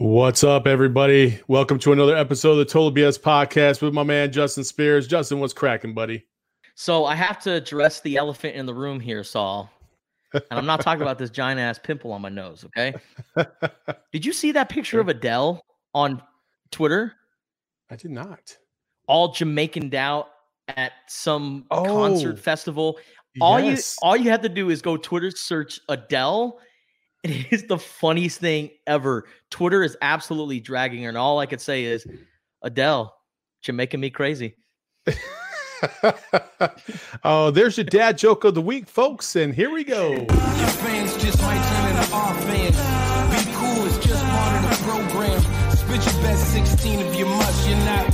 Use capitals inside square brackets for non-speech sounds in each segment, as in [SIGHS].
What's up, everybody? Welcome to another episode of the Total BS podcast with my man Justin Spears. Justin, what's cracking, buddy? So I have to address the elephant in the room here, Saul. And I'm not talking about this giant ass pimple on my nose, okay? [LAUGHS] Did you see that picture of Adele on Twitter? I did not. All Jamaican out at some Oh, concert festival. All yes. you all you have to do is go Twitter search Adele. And [LAUGHS] it is the funniest thing ever. Twitter is absolutely dragging her, and all I could say is, Adele, you're making me crazy. [LAUGHS] oh, there's your dad joke of the week, folks, and here we go. Your fans just might turn into our fans. Be cool, it's just part of the program. Spit your best 16 if you must. You're not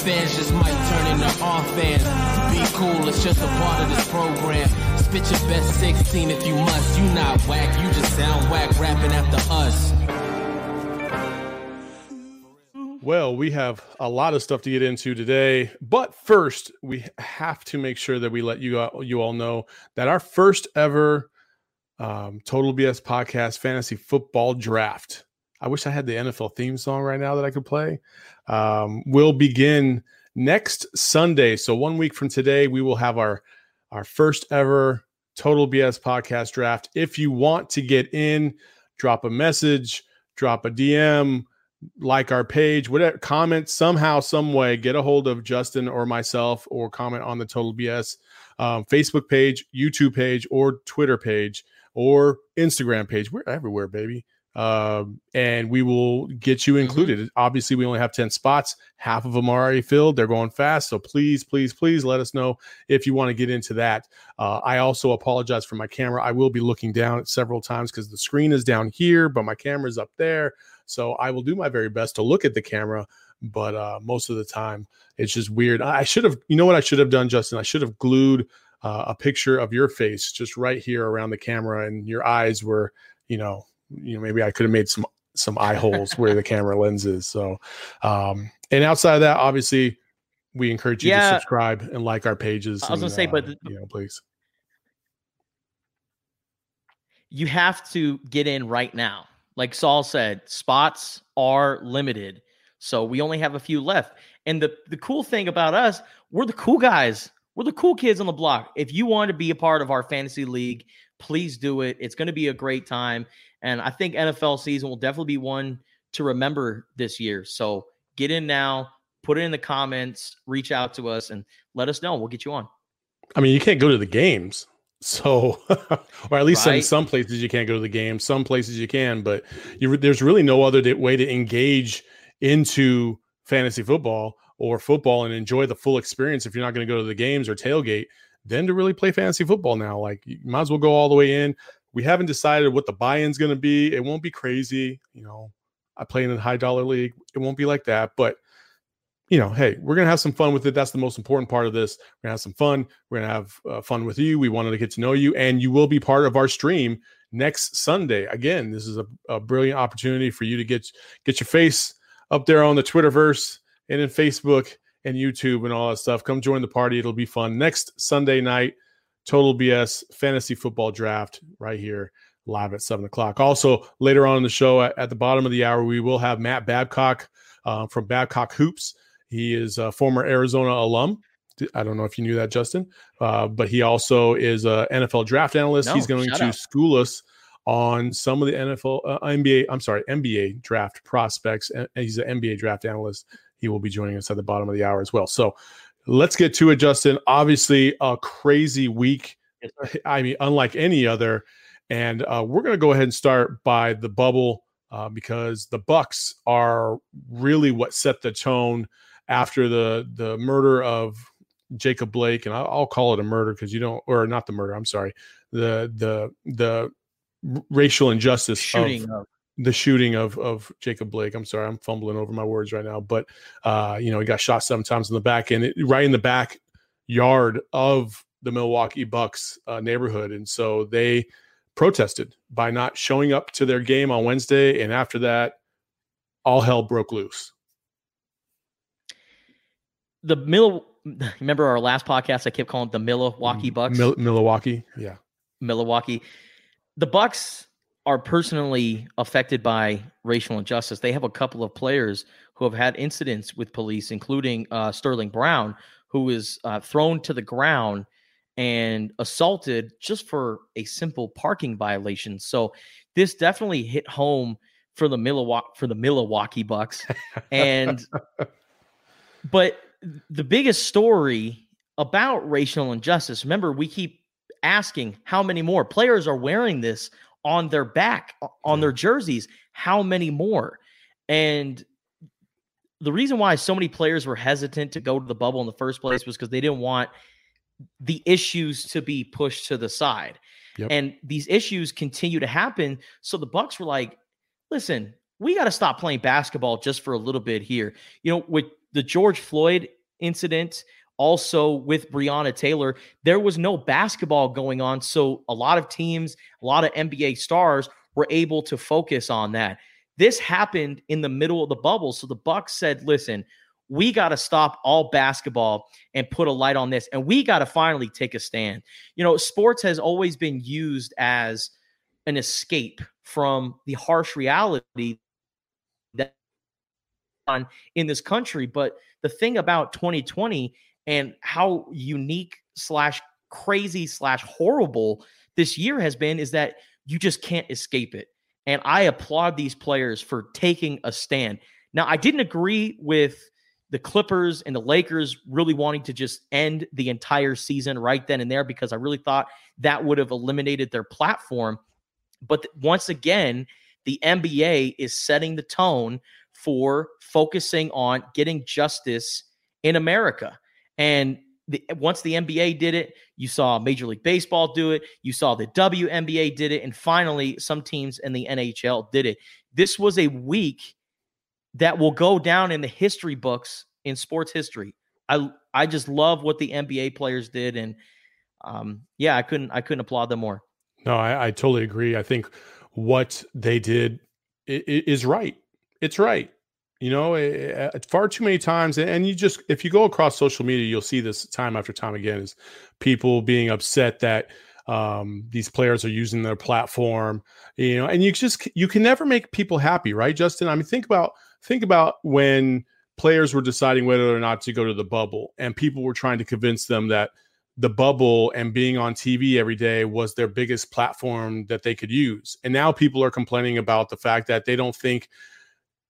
Fans just might turn into our fans. Be cool, it's just a part of this program. Spit your best 16 if you must. You not whack, you just sound whack rapping after us. Well, we have a lot of stuff to get into today, but first, we have to make sure that we let you uh, you all know that our first ever um, Total BS podcast fantasy football draft. I wish I had the NFL theme song right now that I could play. Um, will begin next Sunday. So one week from today, we will have our our first ever Total BS podcast draft. If you want to get in, drop a message, drop a DM, like our page, whatever, comment somehow, some way, get a hold of Justin or myself, or comment on the Total BS um, Facebook page, YouTube page, or Twitter page, or Instagram page. We're everywhere, baby. Um, and we will get you included. Obviously, we only have 10 spots, half of them are already filled. They're going fast. So please, please, please let us know if you want to get into that. Uh, I also apologize for my camera. I will be looking down at several times because the screen is down here, but my camera is up there. So I will do my very best to look at the camera, but uh, most of the time it's just weird. I should have, you know what I should have done, Justin? I should have glued uh, a picture of your face just right here around the camera, and your eyes were, you know, you know, maybe I could have made some some eye holes where the camera lens is. So, um, and outside of that, obviously, we encourage you to subscribe and like our pages. I was gonna and, say, but uh, the- you know, please. you have to get in right now. Like Saul said, spots are limited. So we only have a few left. And the, the cool thing about us, we're the cool guys. We're the cool kids on the block. If you want to be a part of our fantasy league, please do it. It's going to be a great time. And I think NFL season will definitely be one to remember this year. So get in now, put it in the comments, reach out to us, and let us know. We'll get you on. I mean, you can't go to the games. [LAUGHS] So, [LAUGHS] or at least in some places you can't go to the games. Some places you can, but you, there's really no other way to engage into fantasy football or football and enjoy the full experience if you're not going to go to the games or tailgate than to really play fantasy football now. Like, you might as well go all the way in. We haven't decided what the buy-in's going to be. It won't be crazy. You know, I play in a high dollar league. It won't be like that, but you know, hey, we're gonna have some fun with it. That's the most important part of this. We're gonna have some fun. We're gonna have uh, fun with you. We wanted to get to know you, and you will be part of our stream next Sunday. Again, this is a, a brilliant opportunity for you to get get your face up there on the Twitterverse and in Facebook and YouTube and all that stuff. Come join the party. It'll be fun next Sunday night. Total BS fantasy football draft right here live at seven o'clock. Also, later on in the show, at, at the bottom of the hour, we will have Matt Babcock uh, from Babcock Hoops. He is a former Arizona alum. I don't know if you knew that, Justin, uh, but he also is a NFL draft analyst. No, He's going to out. school us on some of the NFL, uh, NBA. I'm sorry, NBA draft prospects. And he's an NBA draft analyst. He will be joining us at the bottom of the hour as well. So let's get to it, Justin. Obviously, a crazy week. I mean, unlike any other. And uh, we're going to go ahead and start by the bubble uh, because the Bucks are really what set the tone after the the murder of Jacob Blake, and I'll, I'll call it a murder because you don't, or not the murder. I'm sorry, the the the racial injustice Shooting of of the shooting of of Jacob Blake. I'm sorry, I'm fumbling over my words right now, but uh, you know, he got shot seven times in the back and it, right in the back yard of the Milwaukee Bucks uh, neighborhood, and so they protested by not showing up to their game on Wednesday, and after that, all hell broke loose. the Mil. Remember our last podcast? I kept calling it the Milwaukee Bucks. Mil- Milwaukee, yeah, Milwaukee. The Bucks are personally affected by racial injustice. They have a couple of players who have had incidents with police, including uh, Sterling Brown, who was uh, thrown to the ground and assaulted just for a simple parking violation. So this definitely hit home for the Milwaukee for the Milwaukee Bucks. And [LAUGHS] but the biggest story about racial injustice, remember we keep asking how many more players are wearing this on their back on their jerseys, how many more? And the reason why so many players were hesitant to go to the bubble in the first place was because they didn't want the issues to be pushed to the side. Yep. And these issues continue to happen. So the Bucks were like, listen, we got to stop playing basketball just for a little bit here. You know, with the George Floyd incident, also with Breonna Taylor, there was no basketball going on. So a lot of teams, a lot of NBA stars were able to focus on that. This happened in the middle of the bubble. So the Bucks said, listen, we got to stop all basketball and put a light on this. And we got to finally take a stand. You know, sports has always been used as an escape from the harsh reality that on in this country. But the thing about 2020 and how unique slash crazy slash horrible this year has been is that you just can't escape it. And I applaud these players for taking a stand. Now, I didn't agree with the Clippers and the Lakers really wanting to just end the entire season right then and there because I really thought that would have eliminated their platform. But once again, the NBA is setting the tone for focusing on getting justice in America. And the, once the NBA did it, you saw Major League Baseball do it, you saw the WNBA did it, and finally, some teams in the NHL did it. This was a week that will go down in the history books in sports history. I I just love what the NBA players did, and um, yeah, I couldn't I couldn't applaud them more. No, I, I totally agree. I think what they did is right. It's right. You know, it, it, far too many times, and you just if you go across social media, you'll see this time after time again is people being upset that um, these players are using their platform. You know, and you just you can never make people happy, right, Justin? I mean, think about think about when players were deciding whether or not to go to the bubble, and people were trying to convince them that the bubble and being on TV every day was their biggest platform that they could use. And now people are complaining about the fact that they don't think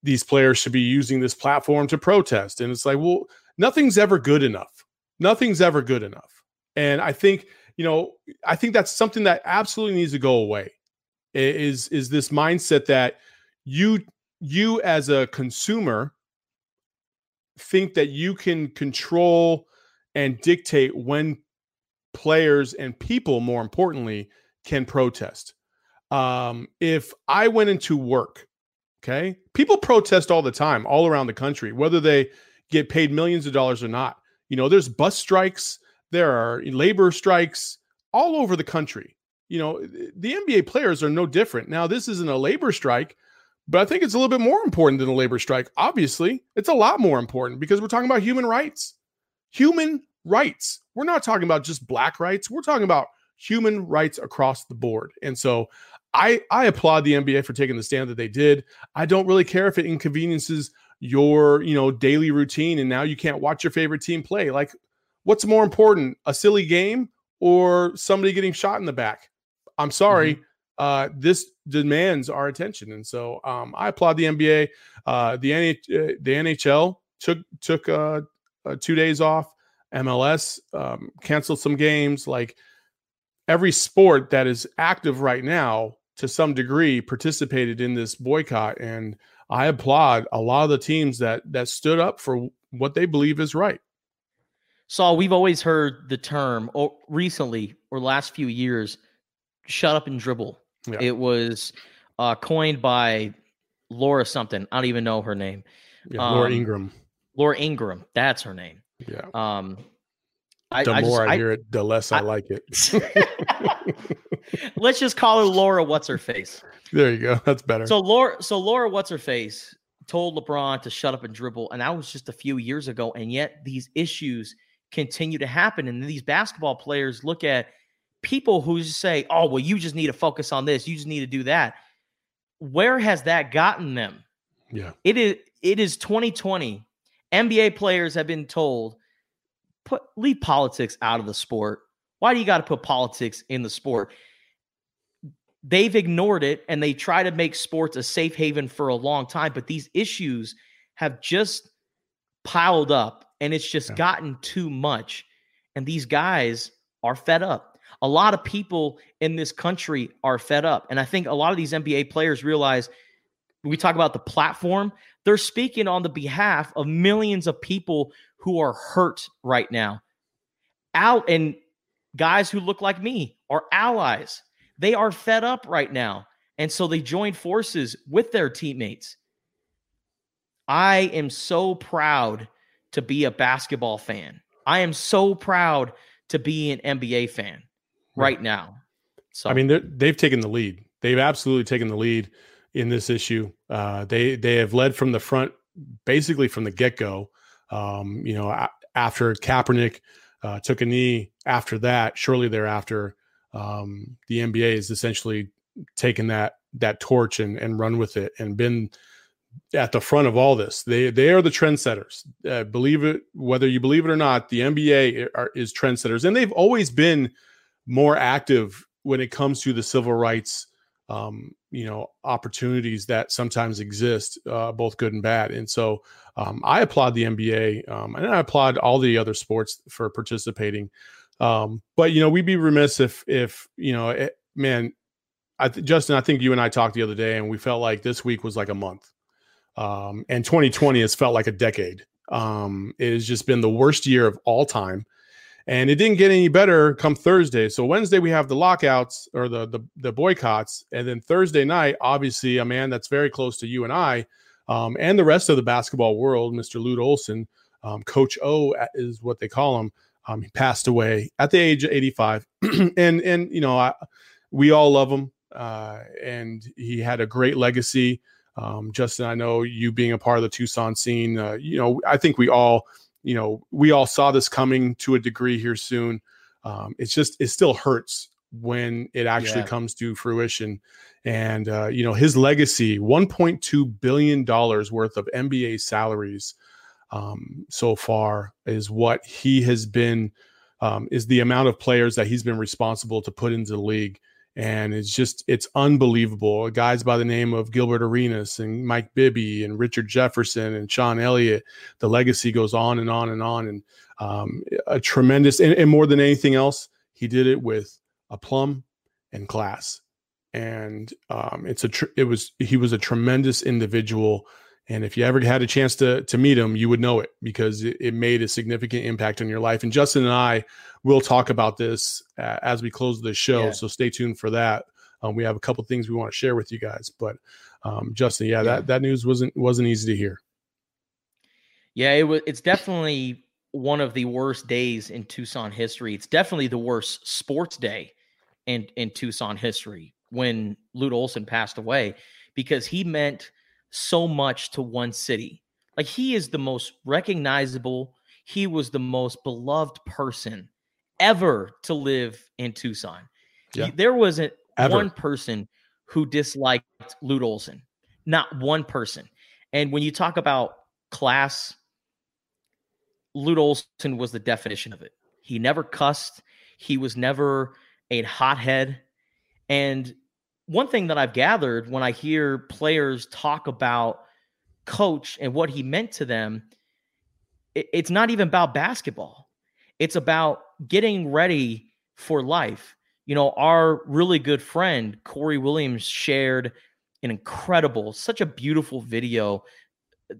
these players should be using this platform to protest. And it's like, well, nothing's ever good enough. Nothing's ever good enough. And I think, you know, I think that's something that absolutely needs to go away. Is is this mindset that you you as a consumer think that you can control and dictate when players and people more importantly can protest. Um, if I went into work Okay. People protest all the time, all around the country, whether they get paid millions of dollars or not. You know, there's bus strikes, there are labor strikes all over the country. You know, the NBA players are no different. Now, this isn't a labor strike, but I think it's a little bit more important than a labor strike. Obviously, it's a lot more important because we're talking about human rights. Human rights. We're not talking about just black rights. We're talking about human rights across the board. And so I I applaud the NBA for taking the stand that they did. I don't really care if it inconveniences your, you know, daily routine and now you can't watch your favorite team play. Like what's more important, a silly game or somebody getting shot in the back? I'm sorry. Mm-hmm. Uh, this demands our attention. And so um, I applaud the NBA. Uh, the, NH- uh, the NHL took took uh, uh, two days off. MLS um, canceled some games. Like every sport that is active right now to some degree participated in this boycott and I applaud a lot of the teams that that stood up for what they believe is right. Saul, we've always heard the term or recently or last few years, shut up and dribble. Yeah. It was uh, coined by Laura something. I don't even know her name. Yeah, Laura um, Ingraham. Laura Ingraham That's her name. Yeah. Um, I, the I more just, I, hear it, the less I, I like it. [LAUGHS] Let's just call her Laura. What's her face? There you go. [LAUGHS] That's better. So Laura, so Laura, what's her face, told LeBron to shut up and dribble, and that was just a few years ago. And yet these issues continue to happen, and these basketball players look at people who just say, "Oh, well, you just need to focus on this. You just need to do that." Where has that gotten them? Yeah. It is it is 2020. NBA players have been told put leave politics out of the sport. Why do you got to put politics in the sport? They've ignored it and they try to make sports a safe haven for a long time, but these issues have just piled up and it's just Yeah. gotten too much. And these guys are fed up. A lot of people in this country are fed up. And I think a lot of these NBA players realize we talk about the platform, they're speaking on the behalf of millions of people who are hurt right now. Out and guys who look like me are allies. They are fed up right now. And so they join forces with their teammates. I am so proud to be a basketball fan. I am so proud to be an NBA fan right now. So I mean, they've taken the lead. They've absolutely taken the lead in this issue. Uh, they they have led from the front, basically from the get go. Um, you know, a- after Kaepernick uh, took a knee, after that, shortly thereafter, um, the NBA has essentially taken that that torch and and run with it and been at the front of all this. They they are the trendsetters. Uh, believe it, whether you believe it or not, the NBA are, is trendsetters, and they've always been more active when it comes to the civil rights um, you know opportunities that sometimes exist uh, both good and bad. And so um, i applaud the nba um, and i applaud all the other sports for participating. Um, but you know we'd be remiss if if you know it, man I th- justin i think you and i talked the other day and we felt like this week was like a month. Um, and 2020 has felt like a decade. Um, it has just been the worst year of all time and it didn't get any better come Thursday. So Wednesday we have the lockouts or the the, the boycotts, and then Thursday night, obviously, a man that's very close to you and I, um, and the rest of the basketball world, Mr. Lute Olson, um, Coach O is what they call him. Um, he passed away at the age of 85, [CLEARS THROAT] and and you know I, we all love him, uh, and he had a great legacy. Um, Justin, I know you being a part of the Tucson scene, uh, you know, I think we all you know, we all saw this coming to a degree here soon. Um, it's just, it still hurts when it actually Yeah. comes to fruition. And, uh, you know, his legacy $1.2 billion worth of NBA salaries um, so far is what he has been, um, is the amount of players that he's been responsible to put into the league. And it's just, it's unbelievable. Guys by the name of Gilbert Arenas and Mike Bibby and Richard Jefferson and Sean Elliott the legacy goes on and on and on and um, a tremendous and, and more than anything else he did it with aplomb and class and um, it's a tr- it was he was a tremendous individual and if you ever had a chance to to meet him you would know it because it, it made a significant impact on your life and justin and i will talk about this uh, as we close the show Yeah. so stay tuned for that um, we have a couple things we want to share with you guys but um, justin yeah, Yeah. that that news wasn't wasn't easy to hear Yeah, it was. It's definitely one of the worst days in Tucson history. It's definitely the worst sports day in in Tucson history when Lute Olson passed away because he meant so much to one city. Like he is the most recognizable. He was the most beloved person ever to live in Tucson. Yeah. There wasn't Ever. one person who disliked Lute Olson. Not one person. And when you talk about class, Lute Olson was the definition of it. He never cussed. He was never a hothead. And one thing that I've gathered when I hear players talk about coach and what he meant to them, it- it's not even about basketball. It's about getting ready for life. You know, our really good friend Corey Williams shared an incredible, such a beautiful video,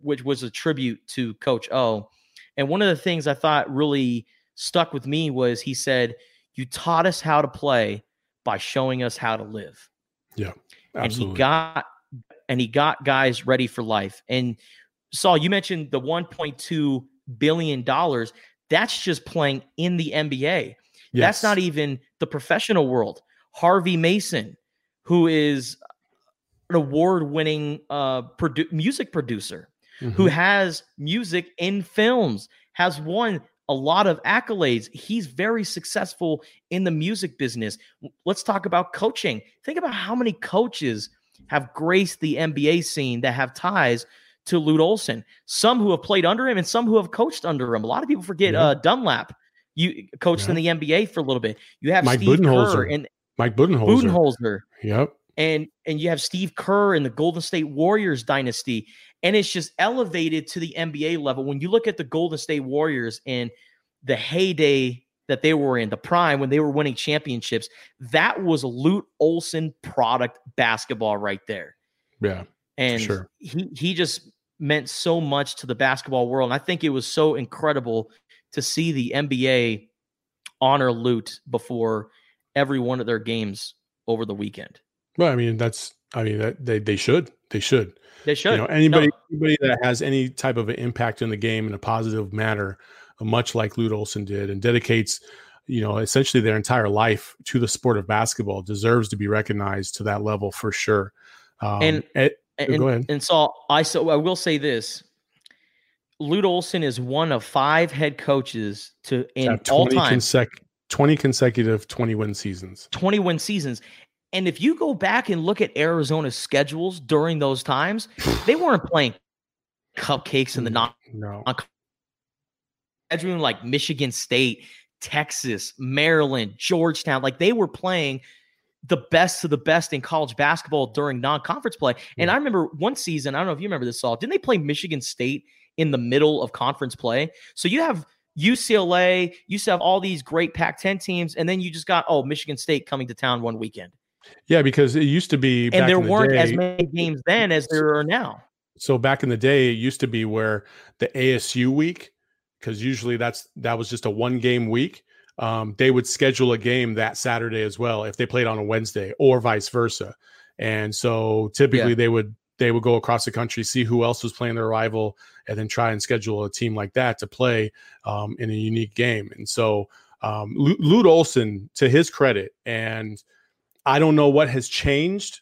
which was a tribute to Coach O. And one of the things I thought really stuck with me was he said, You taught us how to play by showing us how to live. And absolutely he got and he got guys ready for life. And Saul, you mentioned the 1.2 billion dollars. That's just playing in the NBA. That's not even the professional world. Harvey Mason, who is an award-winning uh, produ- music producer, even who has music in films, has won a lot of accolades. He's very successful in the music business. Let's talk about coaching. Think about how many coaches have graced the NBA scene that have ties to Lute Olson. Some who have played under him and some who have coached under him. A lot of people forget Yeah. uh, Dunlap. You coached in the NBA for a little bit. You have Mike Steve Kerr Budenholzer. and Mike Budenholzer. Budenholzer Yep. and and you have Steve Kerr in the Golden State Warriors dynasty, and it's just elevated to the NBA level. When you look at the Golden State Warriors and the heyday that they were in, the prime when they were winning championships, that was Lute Olson product basketball right there. Yeah. And sure. he he just meant so much to the basketball world. And I think it was so incredible to see the NBA honor Lute before every one of their games over the weekend. Well, I mean, that's, I mean, that they, they should, they should. They should. You know, anybody, anybody that has any type of an impact in the game in a positive manner, uh, much like Lute Olson did, and dedicates, you know, essentially their entire life to the sport of basketball, deserves to be recognized to that level for sure. Um, And- it- and, go ahead. And so I so I will say this. Lute Olson is one of five head coaches to in all 20 time consec- 20 consecutive 20 win seasons. 20 win seasons. And if you go back and look at Arizona's schedules during those times, [SIGHS] they weren't playing cupcakes in the mm, non No. scheduling like Michigan State, Texas, Maryland, Georgetown. Like they were playing the best of the best in college basketball during non-conference play. And mm. I remember one season, I don't know if you remember this, Saul, didn't they play Michigan State in the middle of conference play? So you have UCLA, you used to have all these great Pac-10 teams, and then you just got oh Michigan State coming to town one weekend, Yeah, because it used to be back and there the weren't as many games then as there are now. So back in the day, it used to be where the ASU week, because usually that's that was just a one game week. Um, they would schedule a game that Saturday as well if they played on a Wednesday or vice versa. And so typically they would they would go across the country, see who else was playing their rival, and then try and schedule a team like that to play um, in a unique game. And so um, Lu- Lute Olson, to his credit, and I don't know what has changed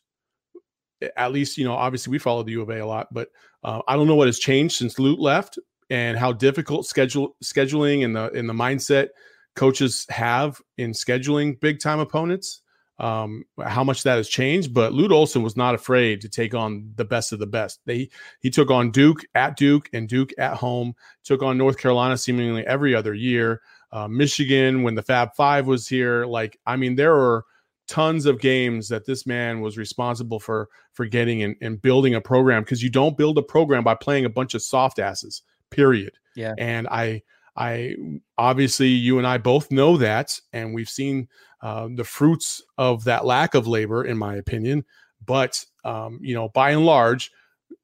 at least you know obviously we follow the U of A a lot, but uh, I don't know what has changed since Lute left and how difficult schedule scheduling and the in the mindset coaches have in scheduling big time opponents. Um, how much that has changed, but Lute Olson was not afraid to take on the best of the best. They he took on Duke at Duke and Duke at home. Took on North Carolina seemingly every other year. Uh, Michigan when the Fab Five was here. Like I mean, there were tons of games that this man was responsible for for getting and, and building a program because you don't build a program by playing a bunch of soft asses period. Yeah. and i i obviously you and i both know that and we've seen uh, the fruits of that lack of labor in my opinion. But um, you know by and large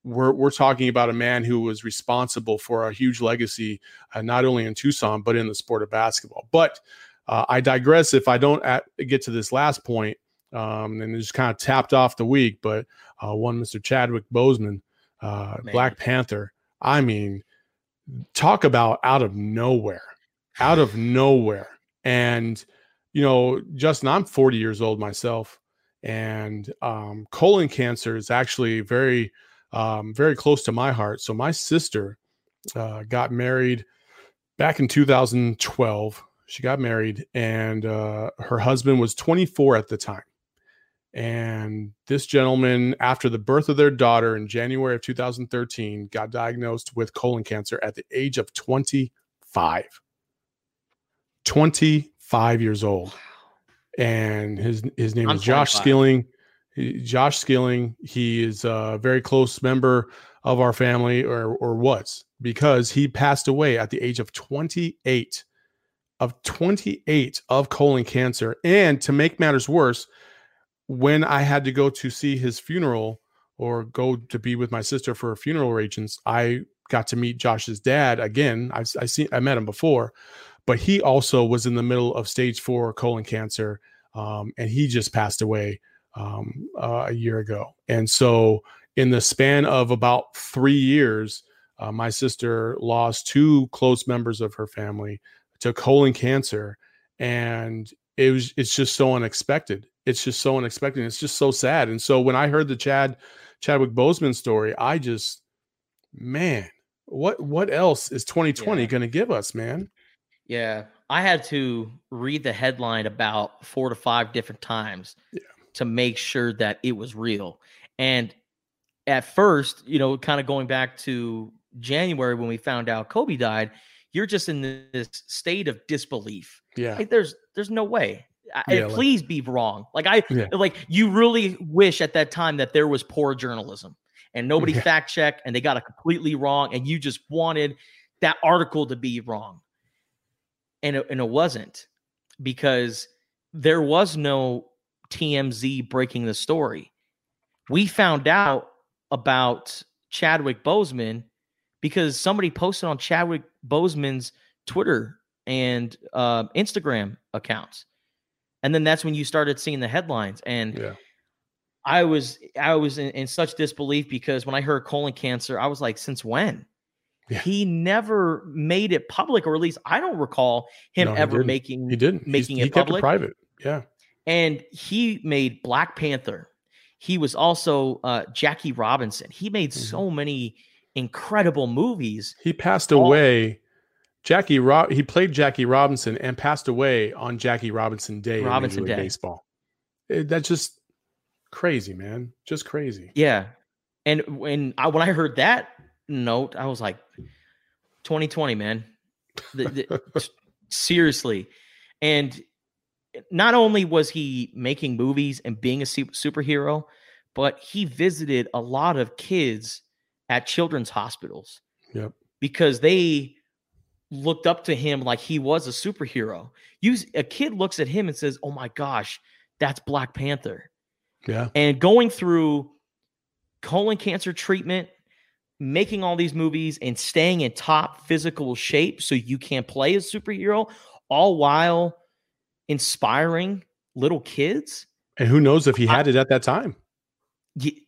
we're, we're talking about a man who was responsible for a huge legacy uh, not only in tucson but in the sport of basketball. But uh, I digress if I don't at, get to this last point, um, and just kind of tapped off the week. But uh, one Mr. Chadwick Boseman, uh, Black Panther. I mean, talk about out of nowhere, out of nowhere. And you know, Justin, I'm 40 years old myself, and um, colon cancer is actually very, um, very close to my heart. So my sister uh, got married back in 2012 she got married and uh, her husband was 24 at the time. And this gentleman after the birth of their daughter in january of 2013 got diagnosed with colon cancer at the age of 25 25 years old. And his his name I'm is josh 25. skilling. Josh skilling he is a very close member of our family or or was because he passed away at the age of 28 of 28 of colon cancer. And to make matters worse, when I had to go to see his funeral or go to be with my sister for a funeral arrangements, I got to meet Josh's dad again. I've I seen I met him before, but he also was in the middle of stage four colon cancer, um, and he just passed away um, uh, a year ago. And so, in the span of about three years, uh, my sister lost two close members of her family to colon cancer and it was it's just so unexpected it's just so unexpected it's just so sad and so when i heard the chad chadwick Boseman story i just man what what else is 2020 Yeah. going to give us man Yeah, I had to read the headline about four to five different times Yeah. to make sure that it was real. And at first, you know, kind of going back to January when we found out Kobe died, you're just in this state of disbelief. Yeah. Like there's there's no way. I, Yeah, like- please be wrong. Like I Yeah. like you really wish at that time that there was poor journalism and nobody Yeah. fact checked and they got it completely wrong and you just wanted that article to be wrong. And it, and it wasn't because there was no TMZ breaking the story. We found out about Chadwick Boseman because somebody posted on Chadwick Boseman's Twitter and uh, Instagram accounts. And then that's when you started seeing the headlines. And Yeah. I was I was in, in such disbelief because when I heard colon cancer, I was like, since when? Yeah. He never made it public, or at least I don't recall him No, ever didn't. making He didn't. Making he it kept public. it private. Yeah. and he made Black Panther. He was also uh, Jackie Robinson. He made Mhm. so many incredible movies. He passed All- away. Jackie Rob he played Jackie Robinson and passed away on Jackie Robinson Day. Robinson Day. Baseball. It- that's just crazy, man. Just crazy. Yeah, and when I when I heard that note, I was like, 2020, man. The- the- [LAUGHS] seriously, and not only was he making movies and being a su- superhero, but he visited a lot of kids at children's hospitals. Yep. because they looked up to him like he was a superhero. You a kid looks at him and says, "Oh my gosh, that's Black Panther." Yeah. And going through colon cancer treatment, making all these movies and staying in top physical shape so you can play a superhero all while inspiring little kids, And who knows if he had it at that time? Ye-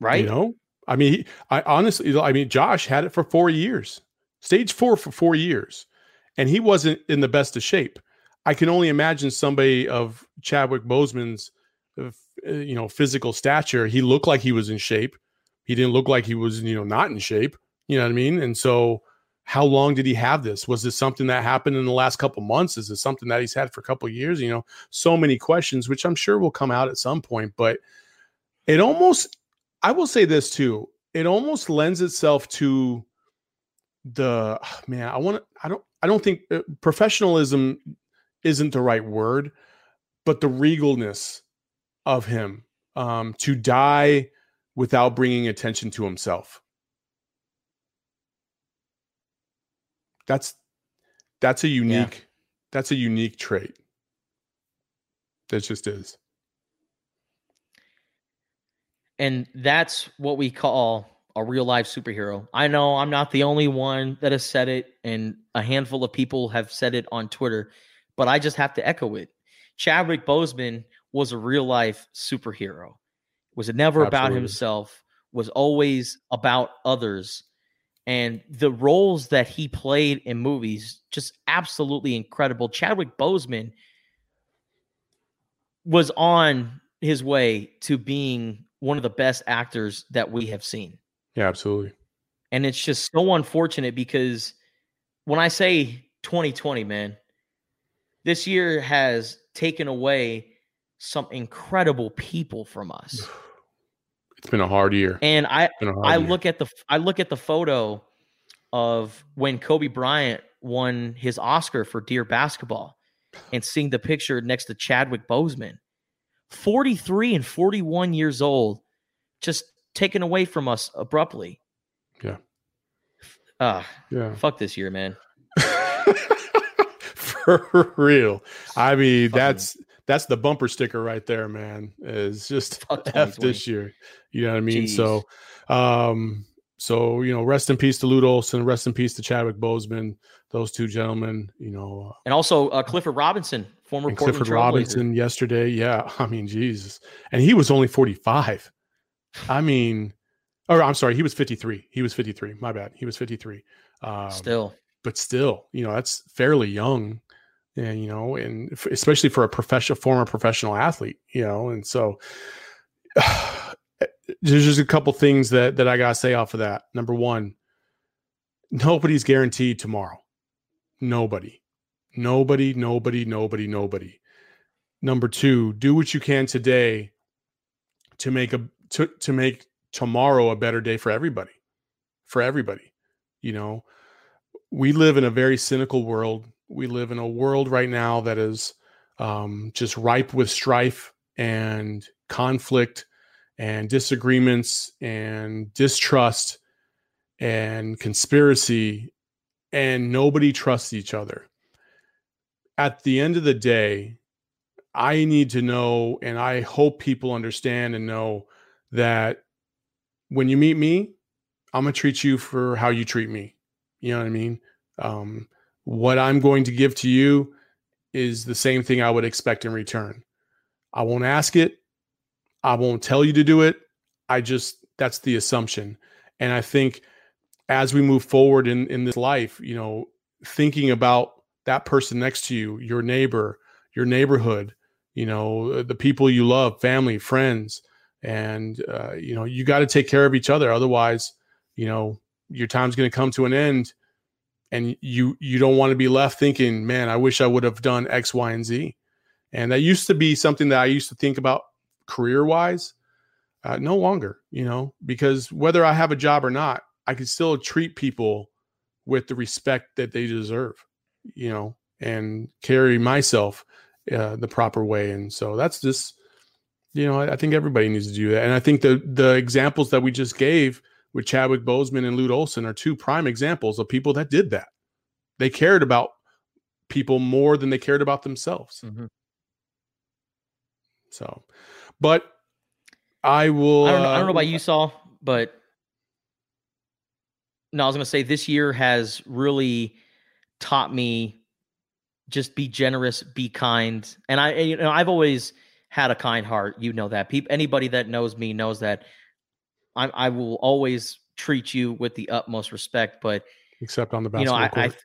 right? You know, I mean, he, I honestly, I mean, Josh had it for four years, stage four for four years, and he wasn't in the best of shape. I can only imagine somebody of Chadwick Boseman's, uh, uh, you know, physical stature. He looked like he was in shape. He didn't look like he was, you know, not in shape. You know what I mean? And so, how long did he have this? Was this something that happened in the last couple months? Is this something that he's had for a couple years? You know, so many questions, which I'm sure will come out at some point. But it almost, I will say this too. It almost lends itself to the [SIGHS] man. I want to. I don't. I don't think uh, professionalism isn't the right word, but the regalness of him um, to die without bringing attention to himself. That's that's a unique that's a unique trait. That just is. And that's what we call a real life superhero. I know I'm not the only one that has said it, and a handful of people have said it on Twitter, but I just have to echo it. Chadwick Boseman was a real life superhero. Was never about himself, was always about others. And the roles that he played in movies, just absolutely incredible. Chadwick Boseman was on his way to being one of the best actors that we have seen. Yeah, absolutely. And it's just so unfortunate because when I say 2020, man, this year has taken away some incredible people from us. [SIGHS] It's been a hard year. And I It's been a hard I year. look at the I look at the photo of when Kobe Bryant won his Oscar for Dear Basketball and seeing the picture next to Chadwick Boseman. 43 and 41 years old, just taken away from us abruptly. Yeah. Uh, yeah. fuck this year, man. [LAUGHS] For real. I mean, Fucking- that's that's the bumper sticker right there, man. Is just Fuck [LAUGHS] F this year. You know what I mean? So um so you know, rest in peace to Lute Olson, rest in peace to Chadwick Boseman, those two gentlemen, you know, uh, And also uh, Clifford Robinson, former and Portland Clifford. Robinson yesterday. Yeah, [LAUGHS] I mean, Jesus. And he was only 45. I mean, or I'm sorry, he was 53. He was 53. My bad. He was 53. Um, Still, but still, you know, that's fairly young, and you know, and f- especially for a professional, former professional athlete, you know, and so [SIGHS] there's just a couple things that that I gotta say off of that. Number one, nobody's guaranteed tomorrow. Nobody. Nobody, nobody, nobody, nobody. Number two, do what you can today to make a to, to make tomorrow a better day for everybody. For everybody. You know, we live in a very cynical world. We live in a world right now that is um, just ripe with strife and conflict and disagreements and distrust and conspiracy, and nobody trusts each other. At the end of the day, I need to know, and I hope people understand and know that when you meet me, I'm gonna treat you for how you treat me. You know what I mean? Um, what I'm going to give to you is the same thing I would expect in return. I won't ask it. I won't tell you to do it. I just that's the assumption. And I think as we move forward in in this life, you know, thinking about that person next to you, your neighbor, your neighborhood, you know, the people you love, family, friends, and uh, you know, you got to take care of each other. Otherwise, you know, your time's going to come to an end, and you you don't want to be left thinking, man, I wish I would have done X, Y, and Z. And that used to be something that I used to think about career wise. Uh, no longer, you know, because whether I have a job or not, I can still treat people with the respect that they deserve, you know, and carry myself uh, the proper way. And so that's just, you know, I, I, think everybody needs to do that. And I think the the examples that we just gave with Chadwick Boseman and Lute Olson are two prime examples of people that did that. They cared about people more than they cared about themselves. Mm-hmm. So, but I will. I don't, know, I don't know about uh, you, Saul, but no, I was going to say this year has really taught me just be generous, be kind, and I, you know, I've always had a kind heart. You know that. People, anybody that knows me knows that. I, I will always treat you with the utmost respect, but except on the basketball you know, I, court.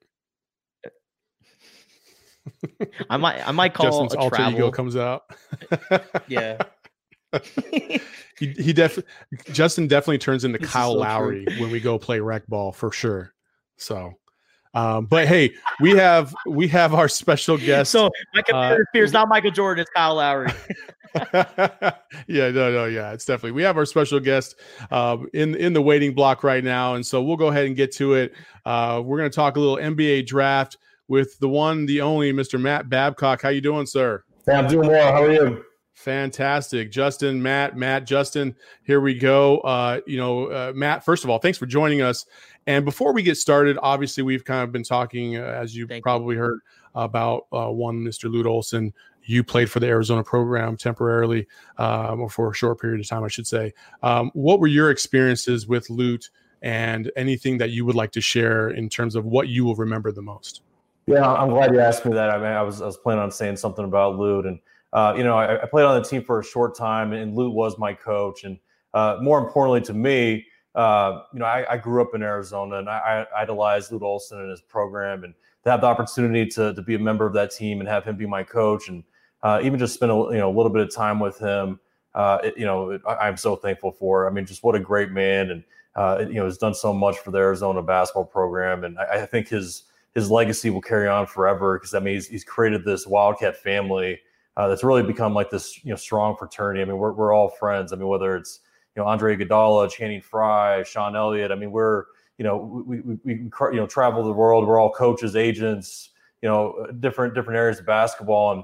I might I might [LAUGHS] call Justin's alter travel. ego comes out. [LAUGHS] yeah. He he definitely Justin definitely turns into this Kyle so Lowry true. when we go play rec ball for sure. So um, but [LAUGHS] hey, we have we have our special guest. So my computer uh, fears not Michael Jordan, it's Kyle Lowry. [LAUGHS] yeah, no, no, yeah, it's definitely we have our special guest um, in in the waiting block right now, and so we'll go ahead and get to it. Uh, we're going to talk a little NBA draft with the one, the only Mr. Matt Babcock. How you doing, sir? Hey, I'm doing well. How are you? Fantastic, Justin, Matt, Matt, Justin. Here we go. Uh, you know, uh, Matt. First of all, thanks for joining us. And before we get started, obviously we've kind of been talking, uh, as you Thank probably you. heard, about uh, one Mr. Lute Olson. You played for the Arizona program temporarily, um, or for a short period of time, I should say. Um, what were your experiences with Lute, and anything that you would like to share in terms of what you will remember the most? Yeah, I'm glad you asked me that. I mean, I was I was planning on saying something about Lute, and uh, you know, I, I, played on the team for a short time, and Lute was my coach. And uh, more importantly to me, uh, you know, I, I, grew up in Arizona, and I, I idolized Lute Olson and his program, and to have the opportunity to to be a member of that team and have him be my coach, and uh, even just spend a you know a little bit of time with him. Uh, it, you know, it, I, am so thankful for. I mean, just what a great man, and uh, you know, has done so much for the Arizona basketball program, and I, I think his his legacy will carry on forever because I mean he's, he's created this Wildcat family uh, that's really become like this you know strong fraternity. I mean we're we're all friends. I mean whether it's you know Andre Iguodala, Channing Frye, Sean Elliott. I mean we're you know we, we, we you know travel the world. We're all coaches, agents, you know different different areas of basketball, and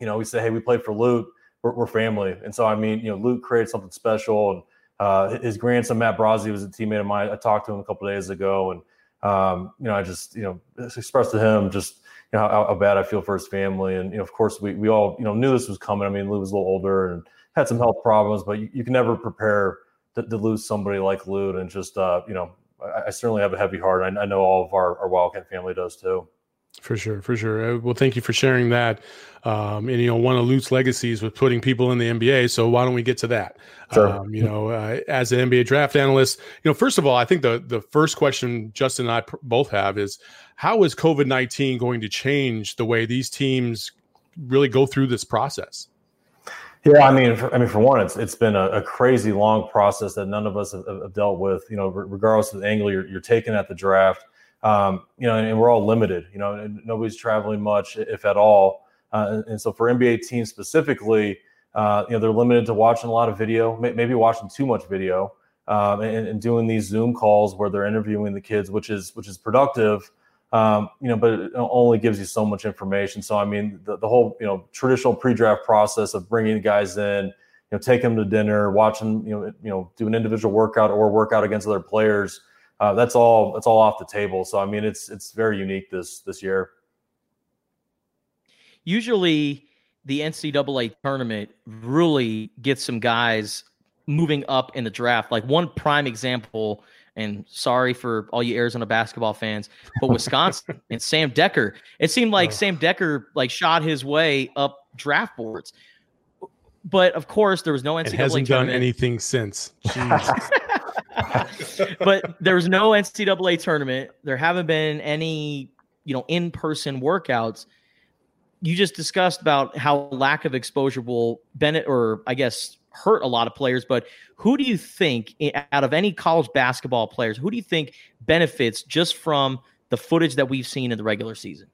you know we say hey we played for Lute. We're, we're family, and so I mean you know Lute created something special and. Uh, his grandson Matt Brase was a teammate of mine. I talked to him a couple days ago, and um, you know, I just, you know, expressed to him just, you know, how, how, bad I feel for his family. And, you know, of course, we, we all, you know, knew this was coming. I mean, Lute was a little older and had some health problems, but you, you can never prepare to, to, lose somebody like Lute. And just, uh, you know, I, I, certainly have a heavy heart. I, I know all of our, our Wildcat family does too. For sure, for sure. Uh, well, thank you for sharing that. Um, and you know, one of Lute's legacies was putting people in the NBA. So why don't we get to that? Sure. Um, you know, uh, as an NBA draft analyst, you know, first of all, I think the the first question Justin and I pr- both have is how is COVID nineteen going to change the way these teams really go through this process? Yeah, I mean, for, I mean, for one, it's it's been a, a, crazy long process that none of us have, have dealt with. You know, regardless of the angle you're, you're taking at the draft. Um, you know, and, and, we're all limited. You know, nobody's traveling much, if at all. Uh, and, and, so for NBA teams specifically, uh, you know, they're limited to watching a lot of video, maybe watching too much video, um, and, and, doing these Zoom calls where they're interviewing the kids, which is which is productive. Um, you know, but it only gives you so much information. So I mean, the, the whole you know traditional pre-draft process of bringing guys in, you know, take them to dinner, watching you know you know do an individual workout or workout against other players. Uh, that's all that's all off the table. So I mean, it's it's very unique this this year. Usually, the NCAA tournament really gets some guys moving up in the draft. Like one prime example, and sorry for all you Arizona basketball fans, but Wisconsin [LAUGHS] and Sam Dekker. It seemed like oh. Sam Dekker like shot his way up draft boards. But of course, there was no NCAA. It hasn't tournament. done anything since. [LAUGHS] [LAUGHS] but there's no NCAA tournament. There haven't been any, you know, in-person workouts you just discussed about how lack of exposure will benefit or I guess hurt a lot of players, but who do you think eh, out of any college basketball players, who do you think benefits just from the footage that we've seen in the regular season?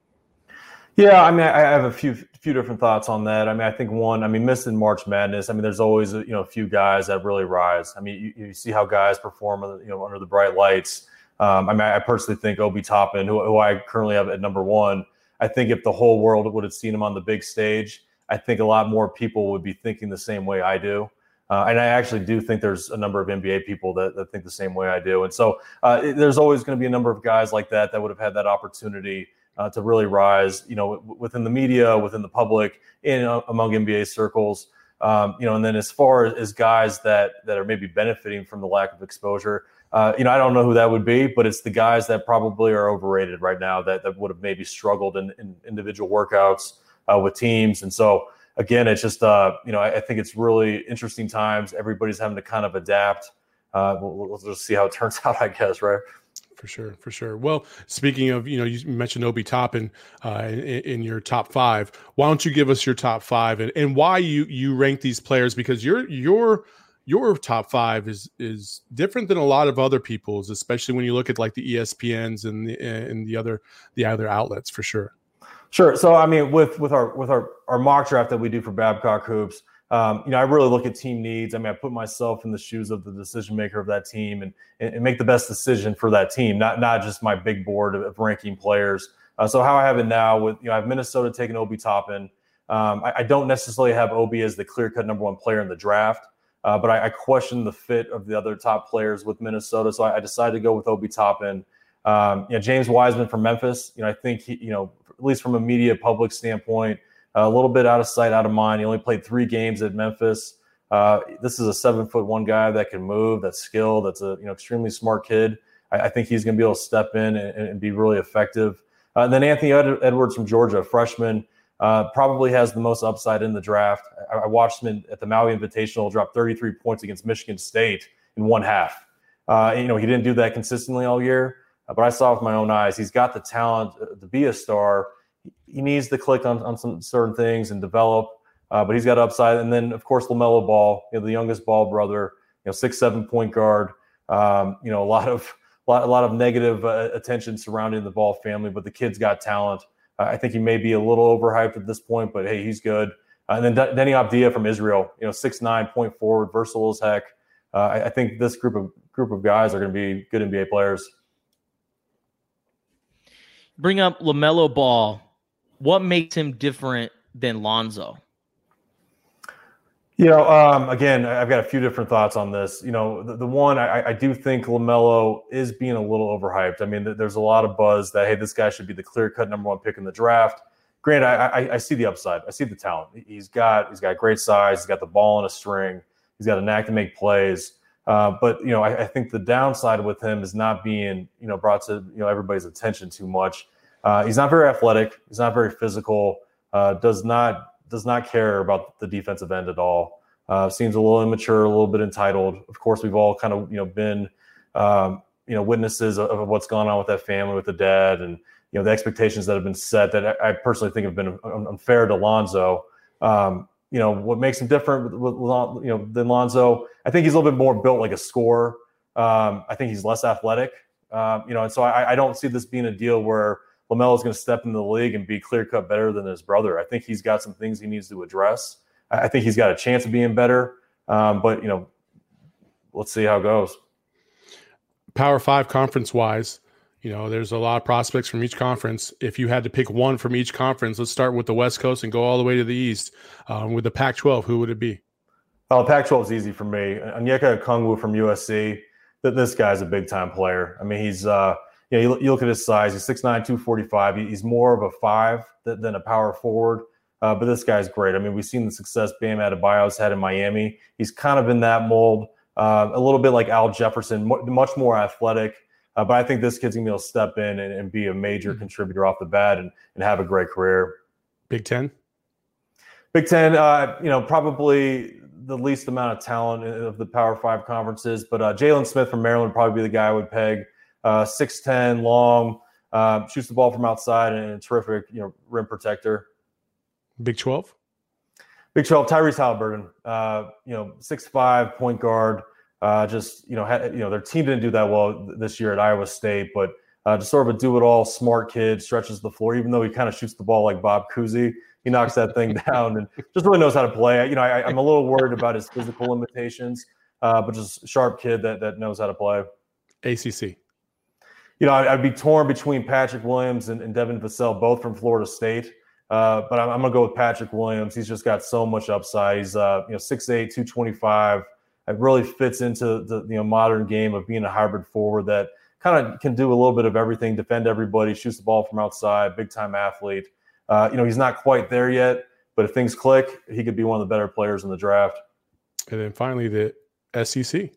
Yeah, I mean, I have a few few different thoughts on that. I mean, I think one, I mean, missing March Madness. I mean, there's always you know a few guys that really rise. I mean, you, you see how guys perform, you know, under the bright lights. Um, I mean, I personally think Obi Toppin, who, who I currently have at number one, I think if the whole world would have seen him on the big stage, I think a lot more people would be thinking the same way I do. Uh, and I actually do think there's a number of NBA people that, that think the same way I do. And so uh, there's always going to be a number of guys like that that would have had that opportunity uh, to really rise, you know, w- within the media, within the public, in uh, among NBA circles. Um, you know, and then as far as guys that that are maybe benefiting from the lack of exposure, uh, you know, I don't know who that would be, but it's the guys that probably are overrated right now that, that would have maybe struggled in, in individual workouts uh, with teams. And so, again, it's just, uh, you know, I, I, think it's really interesting times. Everybody's having to kind of adapt. Uh, we'll, we'll, just see how it turns [LAUGHS] out, I guess, right? For sure, for sure. Well, speaking of, you know, you mentioned Obi Toppin uh, in, in, your top five. Why don't you give us your top five and, and why you you rank these players? Because you're you're your top five is is different than a lot of other people's, especially when you look at like the ESPNs and the and the other the other outlets for sure. Sure. So I mean, with with our with our our mock draft that we do for Babcock Hoops, um, you know, I really look at team needs. I mean, I put myself in the shoes of the decision maker of that team and and make the best decision for that team, not not just my big board of, ranking players. Uh, so how I have it now with you know, I have Minnesota taking Obi Toppin. Um, I, I, don't necessarily have Obi as the clear cut number one player in the draft. Uh, but I, I questioned the fit of the other top players with Minnesota, so I, I decided to go with Obi Toppin. Um, you know, James Wiseman from Memphis. You know, I think he, you know, at least from a media public standpoint, a little bit out of sight, out of mind. He only played three games at Memphis. Uh, this is a seven foot one guy that can move, that's skilled, that's a you know extremely smart kid. I, I think he's going to be able to step in and, and be really effective. Uh, and then Anthony Edwards from Georgia, freshman. Uh, probably has the most upside in the draft. I, I watched him in, at the Maui Invitational drop 33 points against Michigan State in one half. Uh, you know, he didn't do that consistently all year, but I saw with my own eyes he's got the talent uh, to be a star. He needs to click on, on some certain things and develop, uh, but he's got upside. And then, of course, LaMelo Ball, you know, the youngest Ball brother, you know, six seven point guard. Um, you know, a lot of a lot, a lot of negative uh, attention surrounding the Ball family, but the kid's got talent. Uh, I think he may be a little overhyped at this point, but hey, he's good. Uh, and then D- Deni Avdija from Israel, you know, six nine point forward, versatile as heck. Uh, I, I, think this group of group of guys are going to be good NBA players. Bring up LaMelo Ball. What makes him different than Lonzo? You know, um, again, I've got a few different thoughts on this. You know, the, the one I, I, do think Lamelo is being a little overhyped. I mean, there's a lot of buzz that hey, this guy should be the clear cut number one pick in the draft. Grant, I, I, I, see the upside. I see the talent. He's got he's got great size. He's got the ball in a string. He's got a knack to make plays. Uh, but you know, I, I, think the downside with him is not being you know brought to you know everybody's attention too much. Uh, he's not very athletic. He's not very physical. Uh, does not does not care about the defensive end at all. Uh, seems a little immature, a little bit entitled. Of course, we've all kind of you know been um, you know witnesses of, of, what's gone on with that family, with the dad, and you know the expectations that have been set that I, I personally think have been unfair to Lonzo. Um, you know what makes him different with, with, you know than Lonzo. I think he's a little bit more built like a scorer. Um, I think he's less athletic. Um, you know, and so I, I, don't see this being a deal where LaMelo is going to step into the league and be clear cut better than his brother. I think he's got some things he needs to address. I think he's got a chance of being better, um, but you know, let's see how it goes. Power Five conference wise, you know, there's a lot of prospects from each conference. If you had to pick one from each conference, let's start with the West Coast and go all the way to the East. Um, with the Pac-12, who would it be? Oh, Pac-12 is easy for me. Onyeka Okongwu from USC. That this guy's a big time player. I mean, he's uh, you know, you look, you look at his size. He's 6'9", 245. He's more of a five than a power forward. Uh, but this guy's great. I mean, we've seen the success Bam Adebayo's had in Miami. He's kind of in that mold, uh, a little bit like Al Jefferson, much more athletic. Uh, but I think this kid's gonna be able to step in and, and be a major mm-hmm. contributor off the bat and, and have a great career. Big Ten. Big Ten, uh, you know, probably the least amount of talent of the Power Five conferences, but uh, Jalen Smith from Maryland would probably be the guy I would peg. Uh, six ten, long, uh, shoots the ball from outside, and a terrific, you know, rim protector. Big Twelve. Big Twelve. Tyrese Haliburton, uh, you know, six five point guard. Uh, just you know, had, you know, their team didn't do that well this year at Iowa State, but uh, just sort of a do-it-all smart kid, stretches the floor. Even though he kind of shoots the ball like Bob Cousy, he knocks that thing [LAUGHS] down and just really knows how to play. You know, I, am a little worried about his physical limitations, uh, but just sharp kid that that knows how to play. ACC. You know, I, would be torn between Patrick Williams and, and Devin Vassell, both from Florida State. Uh, but I'm, I'm going to go with Patrick Williams. He's just got so much upside. He's uh, you know 6'8", 225 it really fits into the you know modern game of being a hybrid forward that kind of can do a little bit of everything, defend everybody, shoots the ball from outside, big time athlete. Uh, you know, he's not quite there yet, but if things click, he could be one of the better players in the draft. And then finally, the SEC.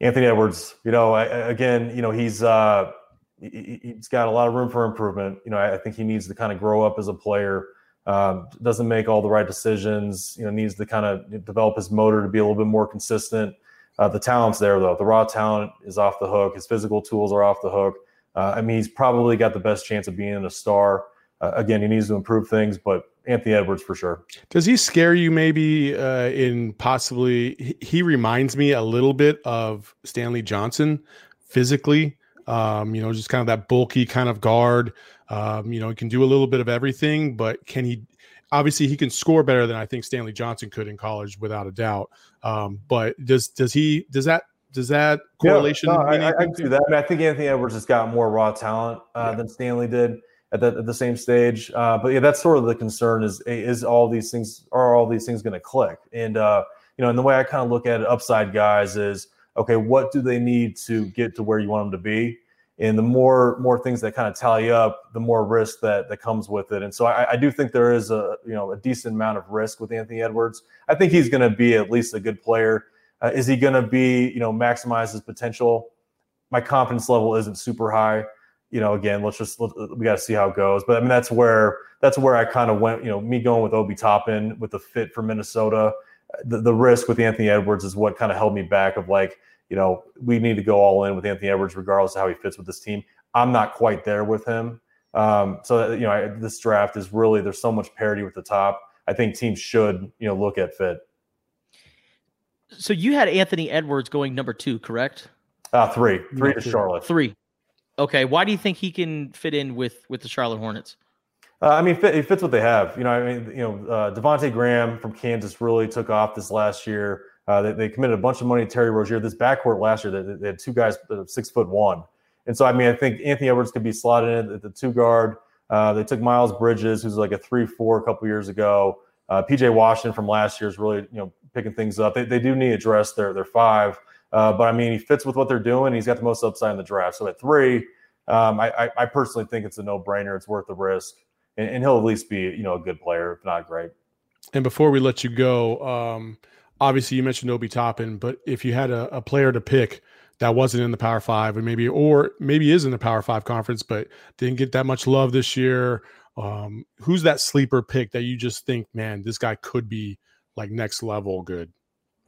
Anthony Edwards. You know, again, you know he's uh, he, has got a lot of room for improvement. You know, I, I think he needs to kind of grow up as a player. Um, doesn't make all the right decisions. You know, needs to kind of develop his motor to be a little bit more consistent. Uh, the talent's there though. The raw talent is off the hook. His physical tools are off the hook. Uh, I mean, he's probably got the best chance of being a star. Uh, again, he needs to improve things, but Anthony Edwards for sure. Does he scare you? Maybe uh, in possibly he reminds me a little bit of Stanley Johnson physically. Um, you know, just kind of that bulky kind of guard. Um, you know, he can do a little bit of everything, but can he? Obviously, he can score better than I think Stanley Johnson could in college, without a doubt. Um, but does does he does that does that correlation? Yeah, no, I, I, do that. I, mean, I, think Anthony Edwards has got more raw talent uh, yeah. than Stanley did at the, at the same stage. Uh, but yeah, that's sort of the concern: is is all these things are all these things going to click? And uh, you know, and the way I kind of look at it, upside guys is okay. What do they need to get to where you want them to be? and the more more things that kind of tally up, the more risk that that comes with it. And so I, I do think there is a you know a decent amount of risk with Anthony Edwards. I think he's going to be at least a good player. Uh, is he going to be you know maximize his potential? My confidence level isn't super high. You know, again, let's just let, we got to see how it goes. But I mean, that's where that's where I kind of went. You know, me going with Obi Toppin with the fit for Minnesota. The, the risk with Anthony Edwards is what kind of held me back. Of like, you know, we need to go all in with Anthony Edwards, regardless of how he fits with this team. I'm not quite there with him. Um, so, you know, I, this draft is really, there's so much parity with the top. I think teams should, you know, look at fit. So you had Anthony Edwards going number two, correct? Uh, three, three to Charlotte. Three. Okay. Why do you think he can fit in with with the Charlotte Hornets? Uh, I mean, fit, it fits what they have. You know, I mean, you know, uh, Devonte Graham from Kansas really took off this last year. Uh, they, they, committed a bunch of money to Terry Rozier. This backcourt last year, they, they had two guys six foot one, and so I mean, I think Anthony Edwards could be slotted in at the two guard. Uh, they took Miles Bridges, who's like a three four a couple years ago. Uh, PJ Washington from last year is really you know picking things up. They, they do need to address their their five, uh, but I mean, he fits with what they're doing. He's got the most upside in the draft. So at three, um, I, I, personally think it's a no brainer. It's worth the risk, and, and, he'll at least be you know a good player, if not great. And before we let you go. Um, obviously you mentioned Obi Toppin, but if you had a, a, player to pick that wasn't in the Power Five, and maybe or maybe is in the Power Five conference, but didn't get that much love this year, um, who's that sleeper pick that you just think, man, this guy could be like next level good?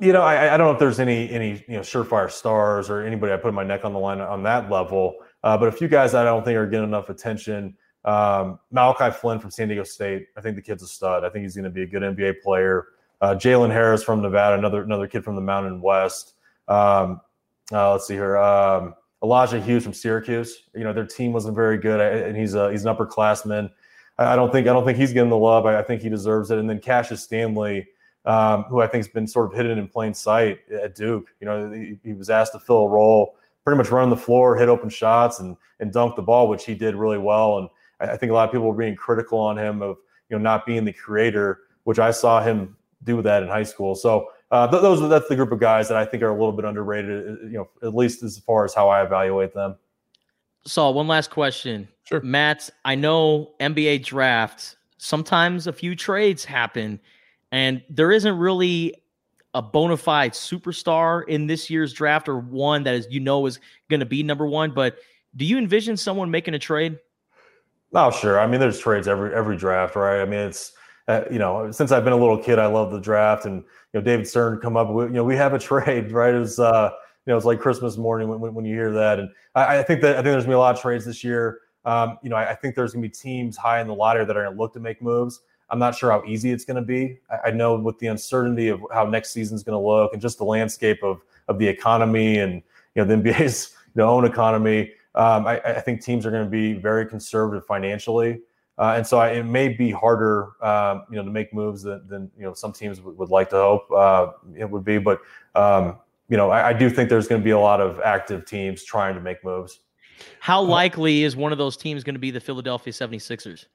You know, I, I don't know if there's any any you know surefire stars or anybody I put my neck on the line on that level, uh, but a few guys I don't think are getting enough attention. Um, Malachi Flynn from San Diego State. I think the kid's a stud. I think he's going to be a good NBA player. Uh, Jalen Harris from Nevada, another another kid from the Mountain West. Um, uh, let's see here. Um, Elijah Hughes from Syracuse. You know, their team wasn't very good, and he's a he's an upperclassman. I don't think I don't think he's getting the love. I, think he deserves it. And then Cassius Stanley, um, who I think has been sort of hidden in plain sight at Duke. You know, he, he, was asked to fill a role, pretty much run the floor, hit open shots, and and dunk the ball, which he did really well. And I, I think a lot of people were being critical on him of you know not being the creator, which I saw him do that in high school. So uh, th- those that's the group of guys that I think are a little bit underrated. Uh, you know, at least as far as how I evaluate them. Saul, one last question. Sure. Matt, I know NBA drafts, sometimes a few trades happen, and there isn't really a bona fide superstar in this year's draft or one that is you know is going to be number one. But do you envision someone making a trade? Oh, sure. I mean, there's trades every every draft, right? I mean, it's uh, you know, since I've been a little kid, I love the draft, and you know, David Stern come up with you know, we have a trade, [LAUGHS] right? It was uh, you know, it's like Christmas morning when, when you hear that, and I, I think that I think there's gonna be a lot of trades this year. Um, you know, I, I, think there's gonna be teams high in the lottery that are gonna look to make moves. I'm not sure how easy it's gonna be. I, I know with the uncertainty of how next season's gonna look and just the landscape of of the economy and you know the [LAUGHS] NBA's know, own economy. Um, I, I, think teams are going to be very conservative financially, uh, and so I, it may be harder, um, you know, to make moves than, than you know some teams would, would like to hope uh, it would be. But um, you know, I, I do think there's going to be a lot of active teams trying to make moves. How likely is one of those teams going to be the Philadelphia 76ers?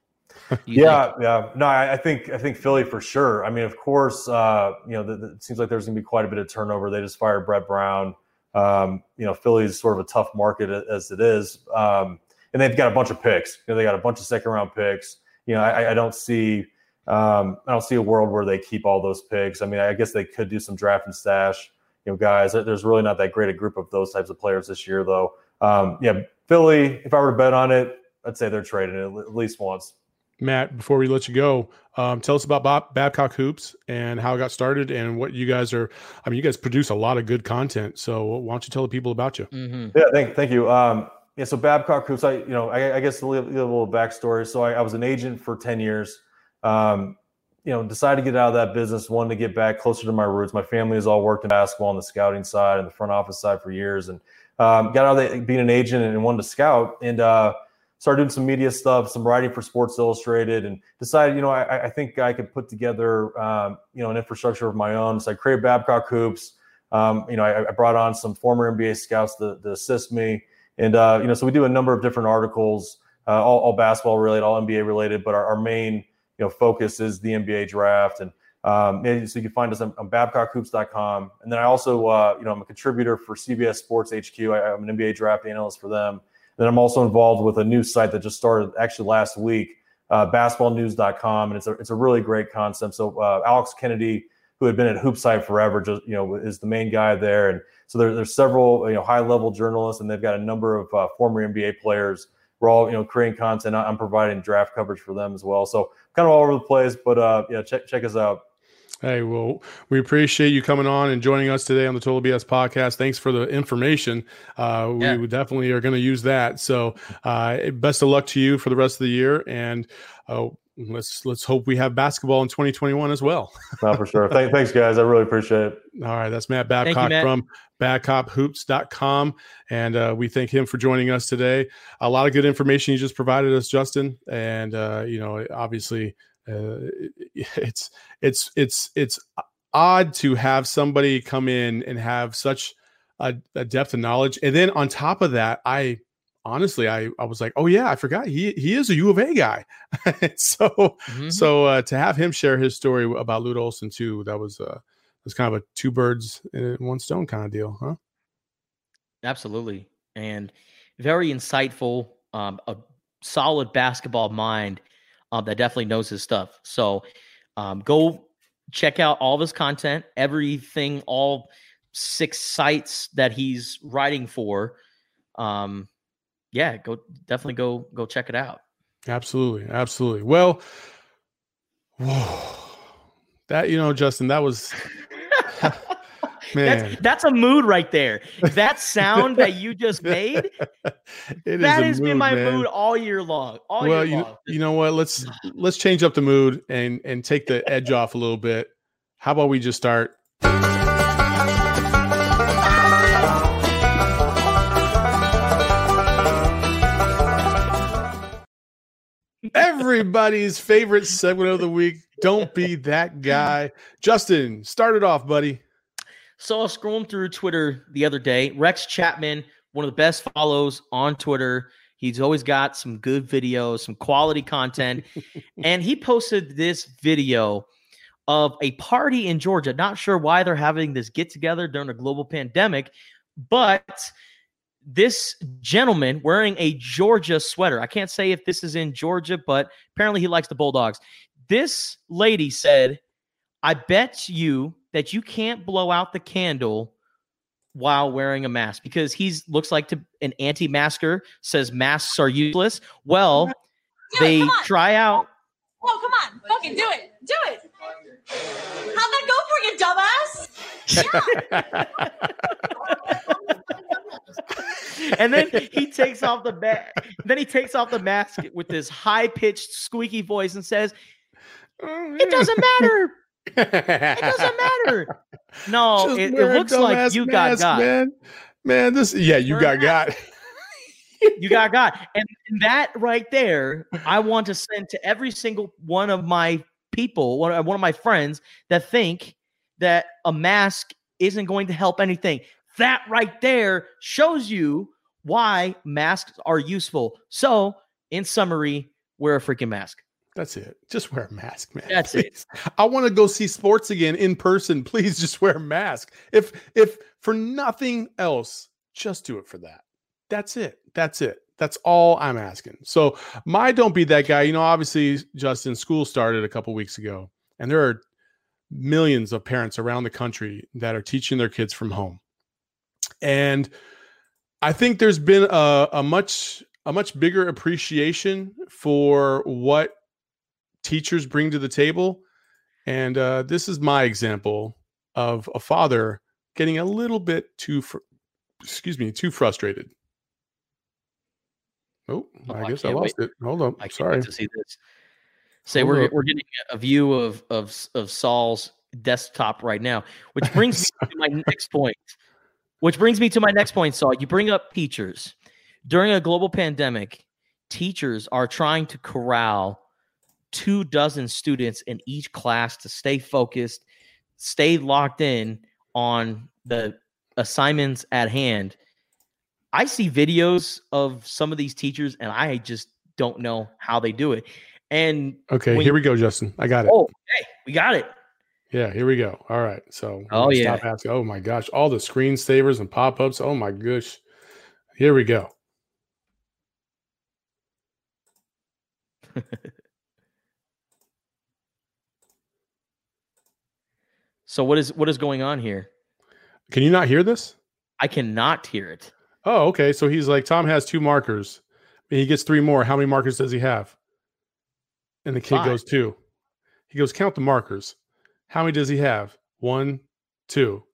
Yeah, think? yeah. No, I, I, think I think Philly for sure. I mean, of course, uh, you know, the, the, it seems like there's going to be quite a bit of turnover. They just fired Brett Brown. Um, you know, Philly is sort of a tough market as it is, um, and they've got a bunch of picks. You know, they got a bunch of second round picks. You know, I, I don't see um, I don't see a world where they keep all those picks. I mean, I guess they could do some draft and stash. You know, guys, there's really not that great a group of those types of players this year, though. Um, yeah, Philly. If I were to bet on it, I'd say they're trading it at least once. Matt, before we let you go, um, tell us about Bob, Babcock Hoops and how it got started and what you guys are. I mean, you guys produce a lot of good content. So why don't you tell the people about you? Mm-hmm. Yeah, thank, thank you. Um, yeah, so Babcock Hoops, I you know, I, I guess a little, a little backstory. So I, I, was an agent for ten years. Um, you know, decided to get out of that business. Wanted to get back closer to my roots. My family has all worked in basketball on the scouting side and the front office side for years, and um, got out of the, being an agent and wanted to scout. And uh, started doing some media stuff, some writing for Sports Illustrated, and decided, you know, I, I think I could put together, um, you know, an infrastructure of my own. So I created Babcock Hoops. Um, you know, I, I, brought on some former NBA scouts to, to assist me, and uh, you know, so we do a number of different articles, uh, all, all, basketball related, all NBA related, but our, our, main, you know, focus is the NBA draft. And um, so you can find us on, on BabcockHoops.com. And then I also, uh, you know, I'm a contributor for CBS Sports HQ. I, I'm an NBA draft analyst for them. Then I'm also involved with a new site that just started actually last week, uh, basketballnews.com, and it's a it's a really great concept. So uh, Alex Kennedy, who had been at HoopsHype forever, just you know is the main guy there, and so there, there's several you know high level journalists, and they've got a number of uh, former NBA players. We're all you know creating content. I'm providing draft coverage for them as well. So kind of all over the place, but uh, yeah, check check us out. Hey, well, we appreciate you coming on and joining us today on the Total BS podcast. Thanks for the information. Uh, yeah. We definitely are going to use that. So, uh, best of luck to you for the rest of the year, and uh, let's let's hope we have basketball in 2021 as well. [LAUGHS] Not for sure. Thank, thanks, guys. I really appreciate it. All right, that's Matt Babcock you, Matt. from BabcockHoops.com, and uh, we thank him for joining us today. A lot of good information you just provided us, Justin, and uh, you know, obviously uh, [LAUGHS] it's it's it's it's odd to have somebody come in and have such a, a, depth of knowledge. And then on top of that i honestly i i was like oh yeah i forgot. He he is a u of a guy. [LAUGHS] So mm-hmm. so uh, to have him share his story about lute olson too that was uh was kind of a two birds in one stone kind of deal huh? Absolutely. And very insightful um a solid basketball mind um, that definitely knows his stuff. So um, go check out all of his content, everything, all six sites that he's writing for. Um, yeah, go definitely go go check it out. Absolutely, absolutely. Well, whoa, that you know, Justin, that was that's, that's a mood right there. [LAUGHS] That sound that you just [LAUGHS] made, that has mood, been my man. mood all year long. All well, year you, long. you know what? Let's let's change up the mood and and take the edge off a little bit. How about we just start? Everybody's favorite segment of the week. Don't be that guy. Justin, start it off, buddy. So I was scrolling through Twitter the other day. Rex Chapman, one of the best follows on Twitter. He's always got some good videos, some quality content. [LAUGHS] and he posted this video of a party in Georgia. Not sure why they're having this get together during a global pandemic, but this gentleman wearing a Georgia sweater. I can't say if this is in Georgia, but apparently he likes the Bulldogs. This lady said, I bet you that you can't blow out the candle while wearing a mask because he's looks like to an anti-masker says masks are useless. Well, Do they it, try out Oh, come on. Fucking do it. Do it. How'd that go for you, dumbass? [LAUGHS] and then he takes off the ba- then he takes off the mask with this high-pitched squeaky voice and says, "It doesn't matter. It doesn't matter." No, [LAUGHS] it, it looks like you got mask, got. man. Man, this yeah, you got got. [LAUGHS] You got got. And that right there, I want to send to every single one of my people, one, uh, one of my friends that think that a mask isn't going to help anything. That right there shows you why masks are useful. So, in summary, wear a freaking mask. That's it. Just wear a mask, man. That's it. I want to go see sports again in person. Please [LAUGHS] just wear a mask. If if for nothing else, just do it for that. That's it. That's it. That's all I'm asking. So my don't be that guy. You know, obviously, Justin, school started a couple weeks ago, and there are millions of parents around the country that are teaching their kids from home. And I think there's been a, a much a much bigger appreciation for what teachers bring to the table. And uh, this is my example of a father getting a little bit too, fr- excuse me, too frustrated. Oh, Oh, I I guess I lost it. Hold on. I Sorry. wait to see this. Say Hold we're up. we're getting a view of of of Saul's desktop right now, which [LAUGHS] brings me to my next point. Which brings me to my next point, Saul. You bring up teachers. During a global pandemic, teachers are trying to corral two dozen students in each class to stay focused, stay locked in on the assignments at hand. I see videos of some of these teachers and I just don't know how they do it. And Okay, here we go, Justin. I got it. oh, hey, we got it. Yeah, here we go. All right. So Oh, yeah. Oh my gosh, all the screensavers and pop-ups. Oh my gosh. Here we go. [LAUGHS] So what is what is going on here? Can you not hear this? I cannot hear it. Oh, okay. So he's like, Tom has two markers. And he gets three more. How many markers does he have? And the kid Five. goes, two. He goes, count the markers. How many does he have? One, two.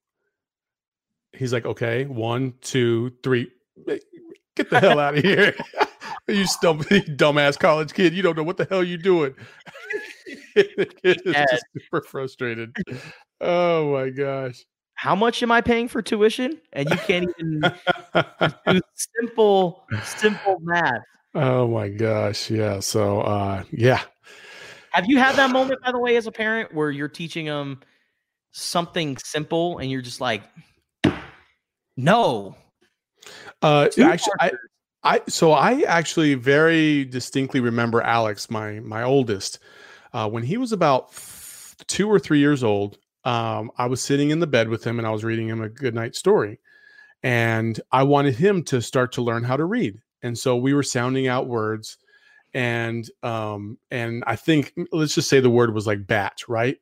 He's like, okay, one, two, three. Get the hell out of here. [LAUGHS] you stump, [LAUGHS] dumbass college kid. You don't know what the hell you're doing. [LAUGHS] the kid is just super frustrated. Oh my gosh. How much am I paying for tuition? And you can't even do [LAUGHS] simple, simple math. oh my gosh. Yeah. So uh yeah. Have you had that moment, by the way, as a parent, where you're teaching them something simple and you're just like, no. Uh, two actually, I. I so I actually very distinctly remember Alex, my my oldest, uh, when he was about two or three years old. Um, I was sitting in the bed with him and I was reading him a good night story, and I wanted him to start to learn how to read. And so we were sounding out words, and um, and I think let's just say the word was like bat, right?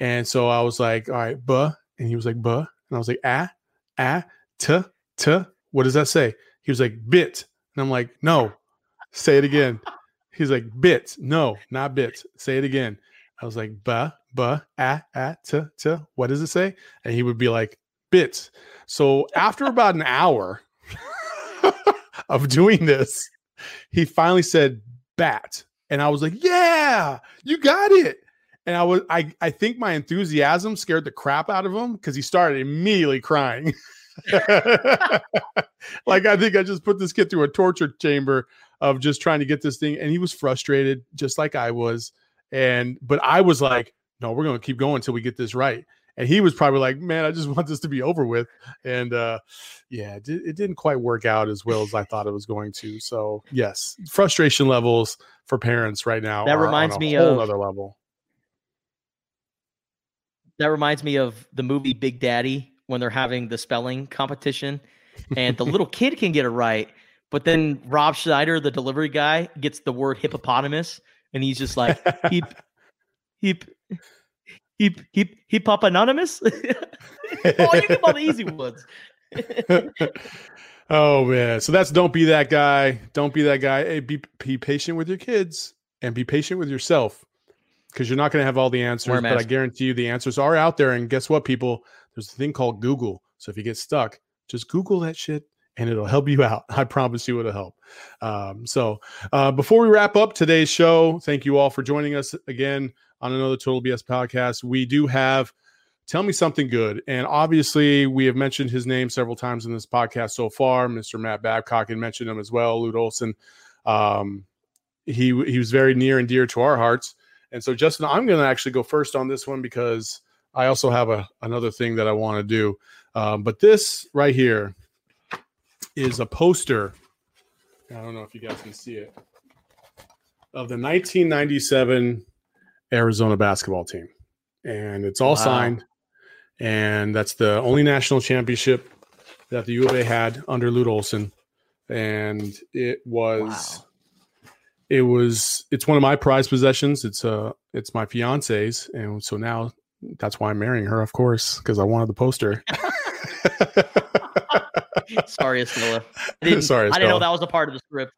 And so I was like, all right, buh, and he was like buh, and I was like ah, ah, t, t. What does that say? He was like, bit. And I'm like, no, say it again. He's like, bit. No, not bit. Say it again. I was like, ba, ba, ah, ah, t, t. What does it say? And he would be like, bits. So after about an hour [LAUGHS] of doing this, he finally said bat. And I was like, yeah, you got it. And I was, I, I think my enthusiasm scared the crap out of him because he started immediately crying. [LAUGHS] like I think I just put this kid through a torture chamber of just trying to get this thing, and he was frustrated, just like I was. And but I was like, no, we're gonna keep going until we get this right. And he was probably like, man, I just [LAUGHS] want this to be over with. And uh, yeah, it, it didn't quite work out as well as I thought it was going to. So yes, frustration levels for parents right now. That are on reminds a me whole of- other level. That reminds me of the movie Big Daddy when they're having the spelling competition and the [LAUGHS] little kid can get it right, but then Rob Schneider, the delivery guy, gets the word hippopotamus and he's just like heap [LAUGHS] heap heap heap heep anonymous. [LAUGHS] oh, you get all the easy ones. [LAUGHS] oh man, so that's don't be that guy. Don't be that guy. Hey, be be patient with your kids and be patient with yourself because you're not going to have all the answers. But I guarantee you, the answers are out there. And guess what, people? There's a thing called Google. So if you get stuck, just Google that shit. And it'll help you out. [LAUGHS] I promise you it'll help. Um, so, uh, before we wrap up today's show, thank you all for joining us again on another Total BS podcast. We do have Tell Me Something Good. And obviously, we have mentioned his name several times in this podcast so far. Mr. Matt Babcock had mentioned him as well, Lute Olson. Um, he, he was very near and dear to our hearts. And so, Justin, I'm going to actually go first on this one because I also have a, another thing that I want to do. Um, but this right here is a poster. I don't know if you guys can see it of the 1997 Arizona basketball team, and it's all Wow. signed. And that's the only national championship that the U of A had under Lute Olson, and it was. Wow. It was. It's one of my prized possessions. It's uh It's my fiance's, and so now that's why I'm marrying her, of course, because I wanted the poster. [LAUGHS] Sorry, Estella. I didn't, [LAUGHS] Sorry, I didn't know that was a part of the script.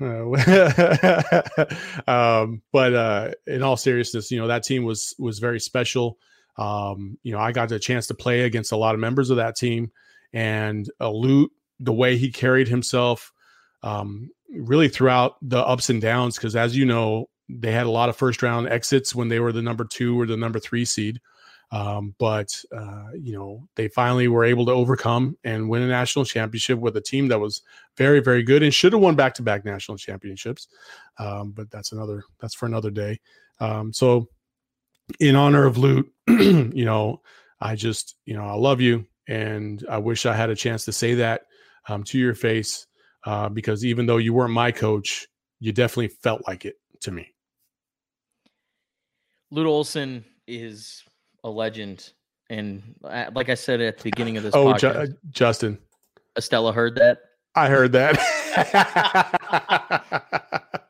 Uh, [LAUGHS] um, but uh, in all seriousness, you know that team was was very special. Um, you know, I got the chance to play against a lot of members of that team, and uh, Lute, the way he carried himself, um, really throughout the ups and downs. Because as you know, they had a lot of first round exits when they were the number two or the number three seed. Um, but uh, you know, they finally were able to overcome and win a national championship with a team that was very, very good and should have won back to back national championships. Um, but that's another that's for another day. Um, so in honor of Lute, [CLEARS THROAT] you know, I just, you know, I love you and I wish I had a chance to say that um, to your face uh, because even though you weren't my coach, you definitely felt like it to me. Lute Olson is a legend. And uh, like I said at the beginning of this Oh, podcast, uh, Justin, Estella heard that. I heard that.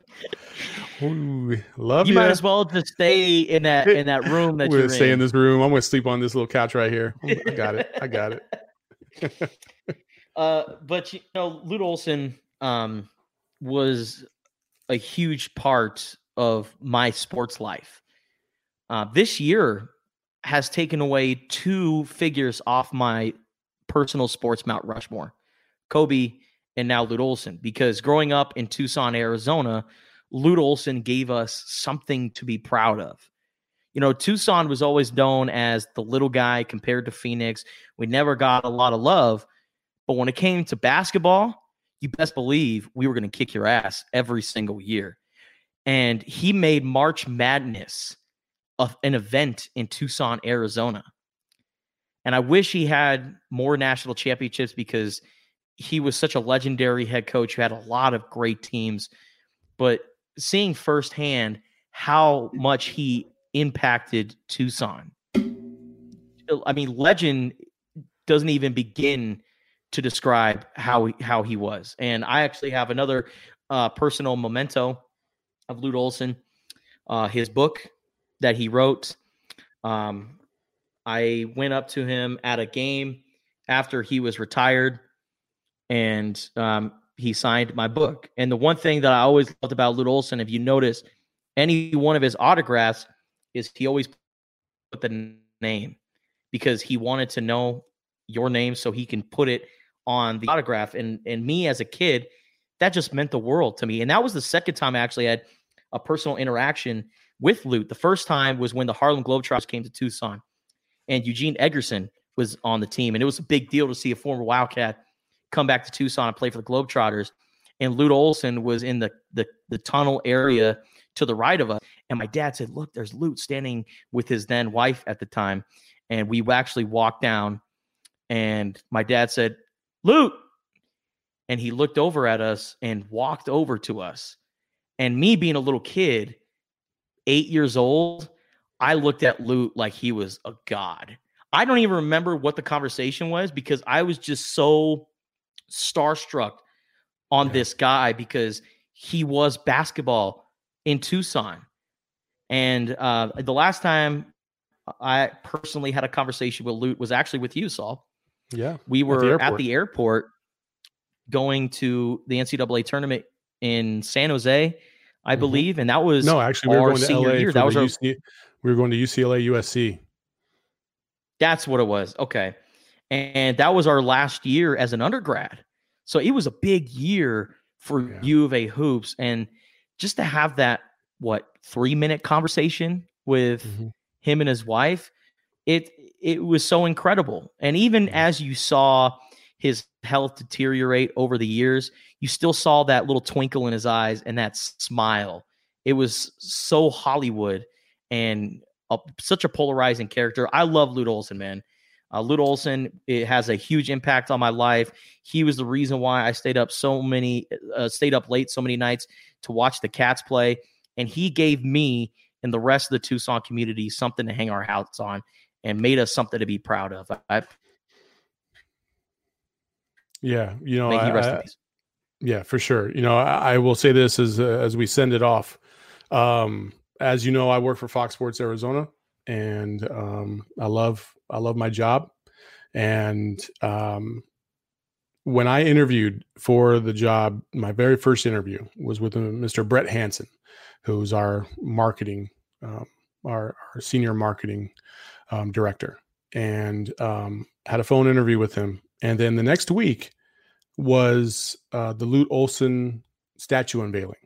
[LAUGHS] Ooh, love You ya. might as well just stay in that in that room that We're you're stay in in. this room. I'm gonna sleep on this little couch right here. I got it. I got it. [LAUGHS] Uh, but you know, Lute Olson um, was a huge part of my sports life. Uh, this year has taken away two figures off my personal sports Mount Rushmore, Kobe and now Lute Olson. Because growing up in Tucson, Arizona, Lute Olson gave us something to be proud of. You know, Tucson was always known as the little guy compared to Phoenix. We never got a lot of love. But when it came to basketball, you best believe we were going to kick your ass every single year. And he made March Madness a, an event in Tucson, Arizona. And I wish he had more national championships because he was such a legendary head coach who had a lot of great teams. But seeing firsthand how much he impacted Tucson, I mean, legend doesn't even begin to describe how he, how he was. And I actually have another uh, personal memento of Lute Olson, uh, his book that he wrote. Um, I went up to him at a game after he was retired, and um, he signed my book. And the one thing that I always loved about Lute Olson, if you notice, any one of his autographs is he always put the name because he wanted to know your name so he can put it on the autograph. And and me as a kid, that just meant the world to me. And that was the second time I actually had a personal interaction with Lute. The first time was when the Harlem Globetrotters came to Tucson, and Eugene Edgerson was on the team, and it was a big deal to see a former Wildcat come back to Tucson and play for the Globetrotters. And Lute Olson was in the the, the tunnel area to the right of us. And my dad said, Look, there's Lute standing with his then wife at the time. And we actually walked down, and my dad said, Lute. And he looked over at us and walked over to us. And me being a little kid, eight years old, I looked at Lute like he was a god. I don't even remember what the conversation was because I was just so starstruck on Yeah. this guy because he was basketball in Tucson. And uh, the last time I personally had a conversation with Lute was actually with you, Saul. Yeah. We were at airport. the airport going to the NCAA tournament in San Jose, I Mhm. believe, and that was No, actually, we were going to LA year. That was our- UC, we were going to UCLA USC. That's what it was. Okay. And that was our last year as an undergrad. So it was a big year for Yeah. U of A hoops. And just to have that, what, three minute conversation with Mhm. him and his wife, it it was so incredible. And even as you saw his health deteriorate over the years, you still saw that little twinkle in his eyes and that smile. It was so Hollywood and a, such a polarizing character. I love Lute Olson, man. Uh, Lute Olson it has a huge impact on my life. He was the reason why I stayed up so many, uh, stayed up late so many nights to watch the Cats play, and he gave me and the rest of the Tucson community something to hang our hats on, and made us something to be proud of. I, Yeah. You know, I- I-. Yeah, for sure. You know, I, I will say this as uh, as we send it off. Um, as you know, I work for Fox Sports Arizona, and um, I love I love my job. And um, when I interviewed for the job, my very first interview was with uh, Mr. Brett Hansen, who's our marketing, um, our, our senior marketing um, director, and um, had a phone interview with him. And then the next week was uh, the Lute Olson statue unveiling.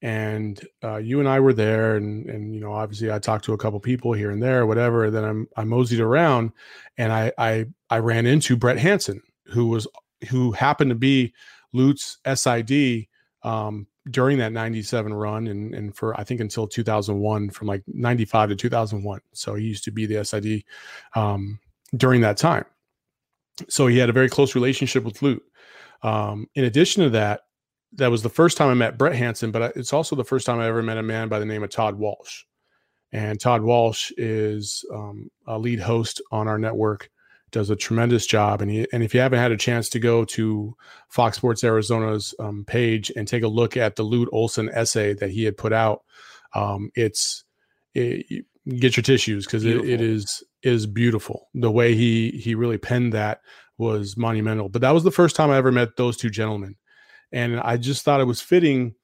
And uh, you and I were there, and and you know, obviously, I talked to a couple people here and there, whatever. And then I'm I moseyed around, and I I I ran into Brett Hansen, who was who happened to be Lute's SID um, during that '97 run, and and for I think until 2001, from like '95 to 2001. So he used to be the SID um, during that time. So he had a very close relationship with Lute. Um, in addition to that, that was the first time I met Brett Hansen, but it's also the first time I ever met a man by the name of Todd Walsh. And Todd Walsh is um, a lead host on our network, does a tremendous job. And he, and if you haven't had a chance to go to Fox Sports Arizona's um, page and take a look at the Lute Olson essay that he had put out, um, it's it, get your tissues because it, it is is beautiful. The way he he really penned that was monumental. But that was the first time I ever met those two gentlemen, and I just thought it was fitting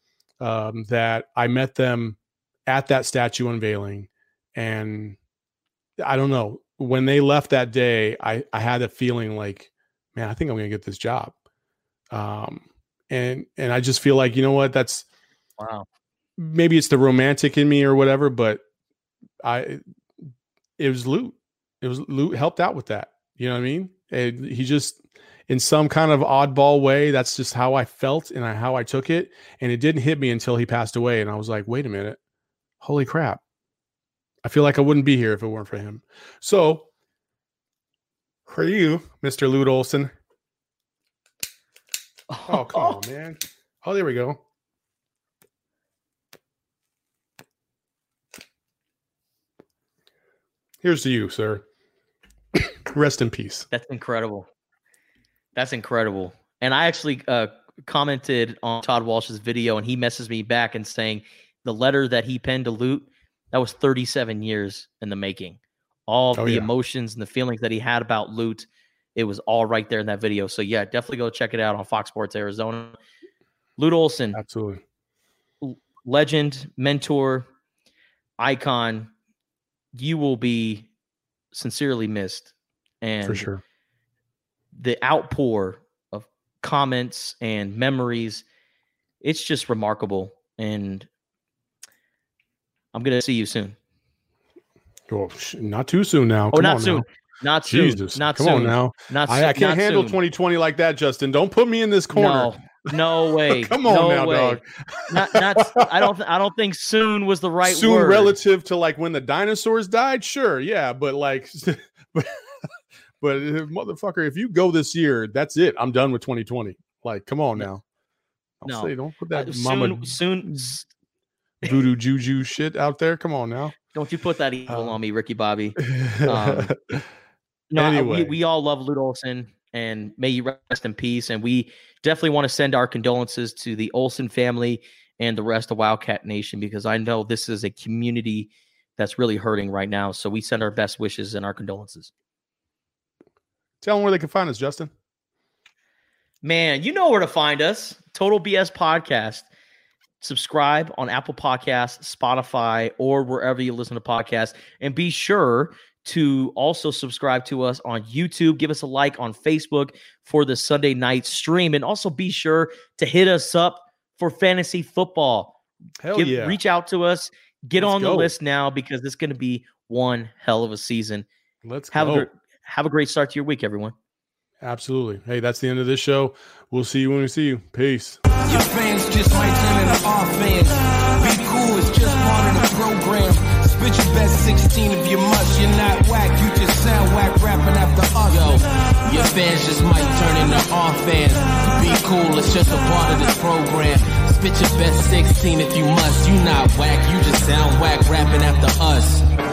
um, that I met them at that statue unveiling, and I don't know when they left that day, I I had a feeling like, man, I think I'm gonna get this job, um, and and I just feel like you know what, that's Wow. maybe it's the romantic in me or whatever, but I it was Lute. It was Lute helped out with that. You know what I mean? And he just in some kind of oddball way, that's just how I felt and I, how I took it. And it didn't hit me until he passed away. And I was like, wait a minute. Holy crap. I feel like I wouldn't be here if it weren't for him. So for you, Mr. Lute Olson. Oh, come on, [LAUGHS] man. Oh, there we go. Here's to you, sir. Rest in peace. That's incredible. That's incredible. And I actually uh, commented on Todd Walsh's video, and he messaged me back and saying the letter that he penned to Lute that was 37 years in the making. All Oh, the yeah. emotions and the feelings that he had about Lute, it was all right there in that video. So yeah, definitely go check it out on Fox Sports Arizona. Lute Olson, Absolutely. legend, mentor, icon. You will be sincerely missed. And For sure. the outpour of comments and memories it's just remarkable and i'm gonna see you soon Well, not too soon now. oh Come not on soon now. Not soon. Jesus, Not come soon. on now. Not I, I can't handle soon. 2020 like that, Justin. Don't put me in this corner. No, no [LAUGHS] way. Come on no now, way. dog. Not, not. I don't. I don't think soon was the right Soon word. relative to like when the dinosaurs died, sure, yeah, but like, [LAUGHS] but, but uh, motherfucker, if you go this year, that's it. I'm done with 2020. Like, come on now. I'll No. say, don't put Uh, that mama soon, soon. [LAUGHS] voodoo juju shit out there. Come on now. Don't you put that evil Uh, on me, Ricky Bobby? Um, No, Anyway. we, we all love Lute Olson, and may you rest in peace. And we definitely want to send our condolences to the Olson family and the rest of Wildcat Nation because I know this is a community that's really hurting right now. So we send our best wishes and our condolences. Tell them where they can find us, Justin. Man, you know where to find us. Total BS Podcast. Subscribe on Apple Podcasts, Spotify, or wherever you listen to podcasts. And be sure to also subscribe to us on YouTube. Give us a like on Facebook for the Sunday night stream. And also be sure to hit us up for fantasy football. Hell Give- yeah. Reach out to us. Get Let's on the go. list now because it's going to be one hell of a season. Let's Have go. a have a great start to your week, everyone. Absolutely. Hey, that's the end of this show. We'll see you when we see you. Peace. Your fans just might turn into our fans. Be cool, it's just part of the program. Spit your best 16 if you must. You're not whack, you just sound whack rapping after us. Yo, your fans just might turn into our fans. Be cool, it's just a part of this program. Spit your best 16 if you must. You not whack, you just sound whack rapping after us.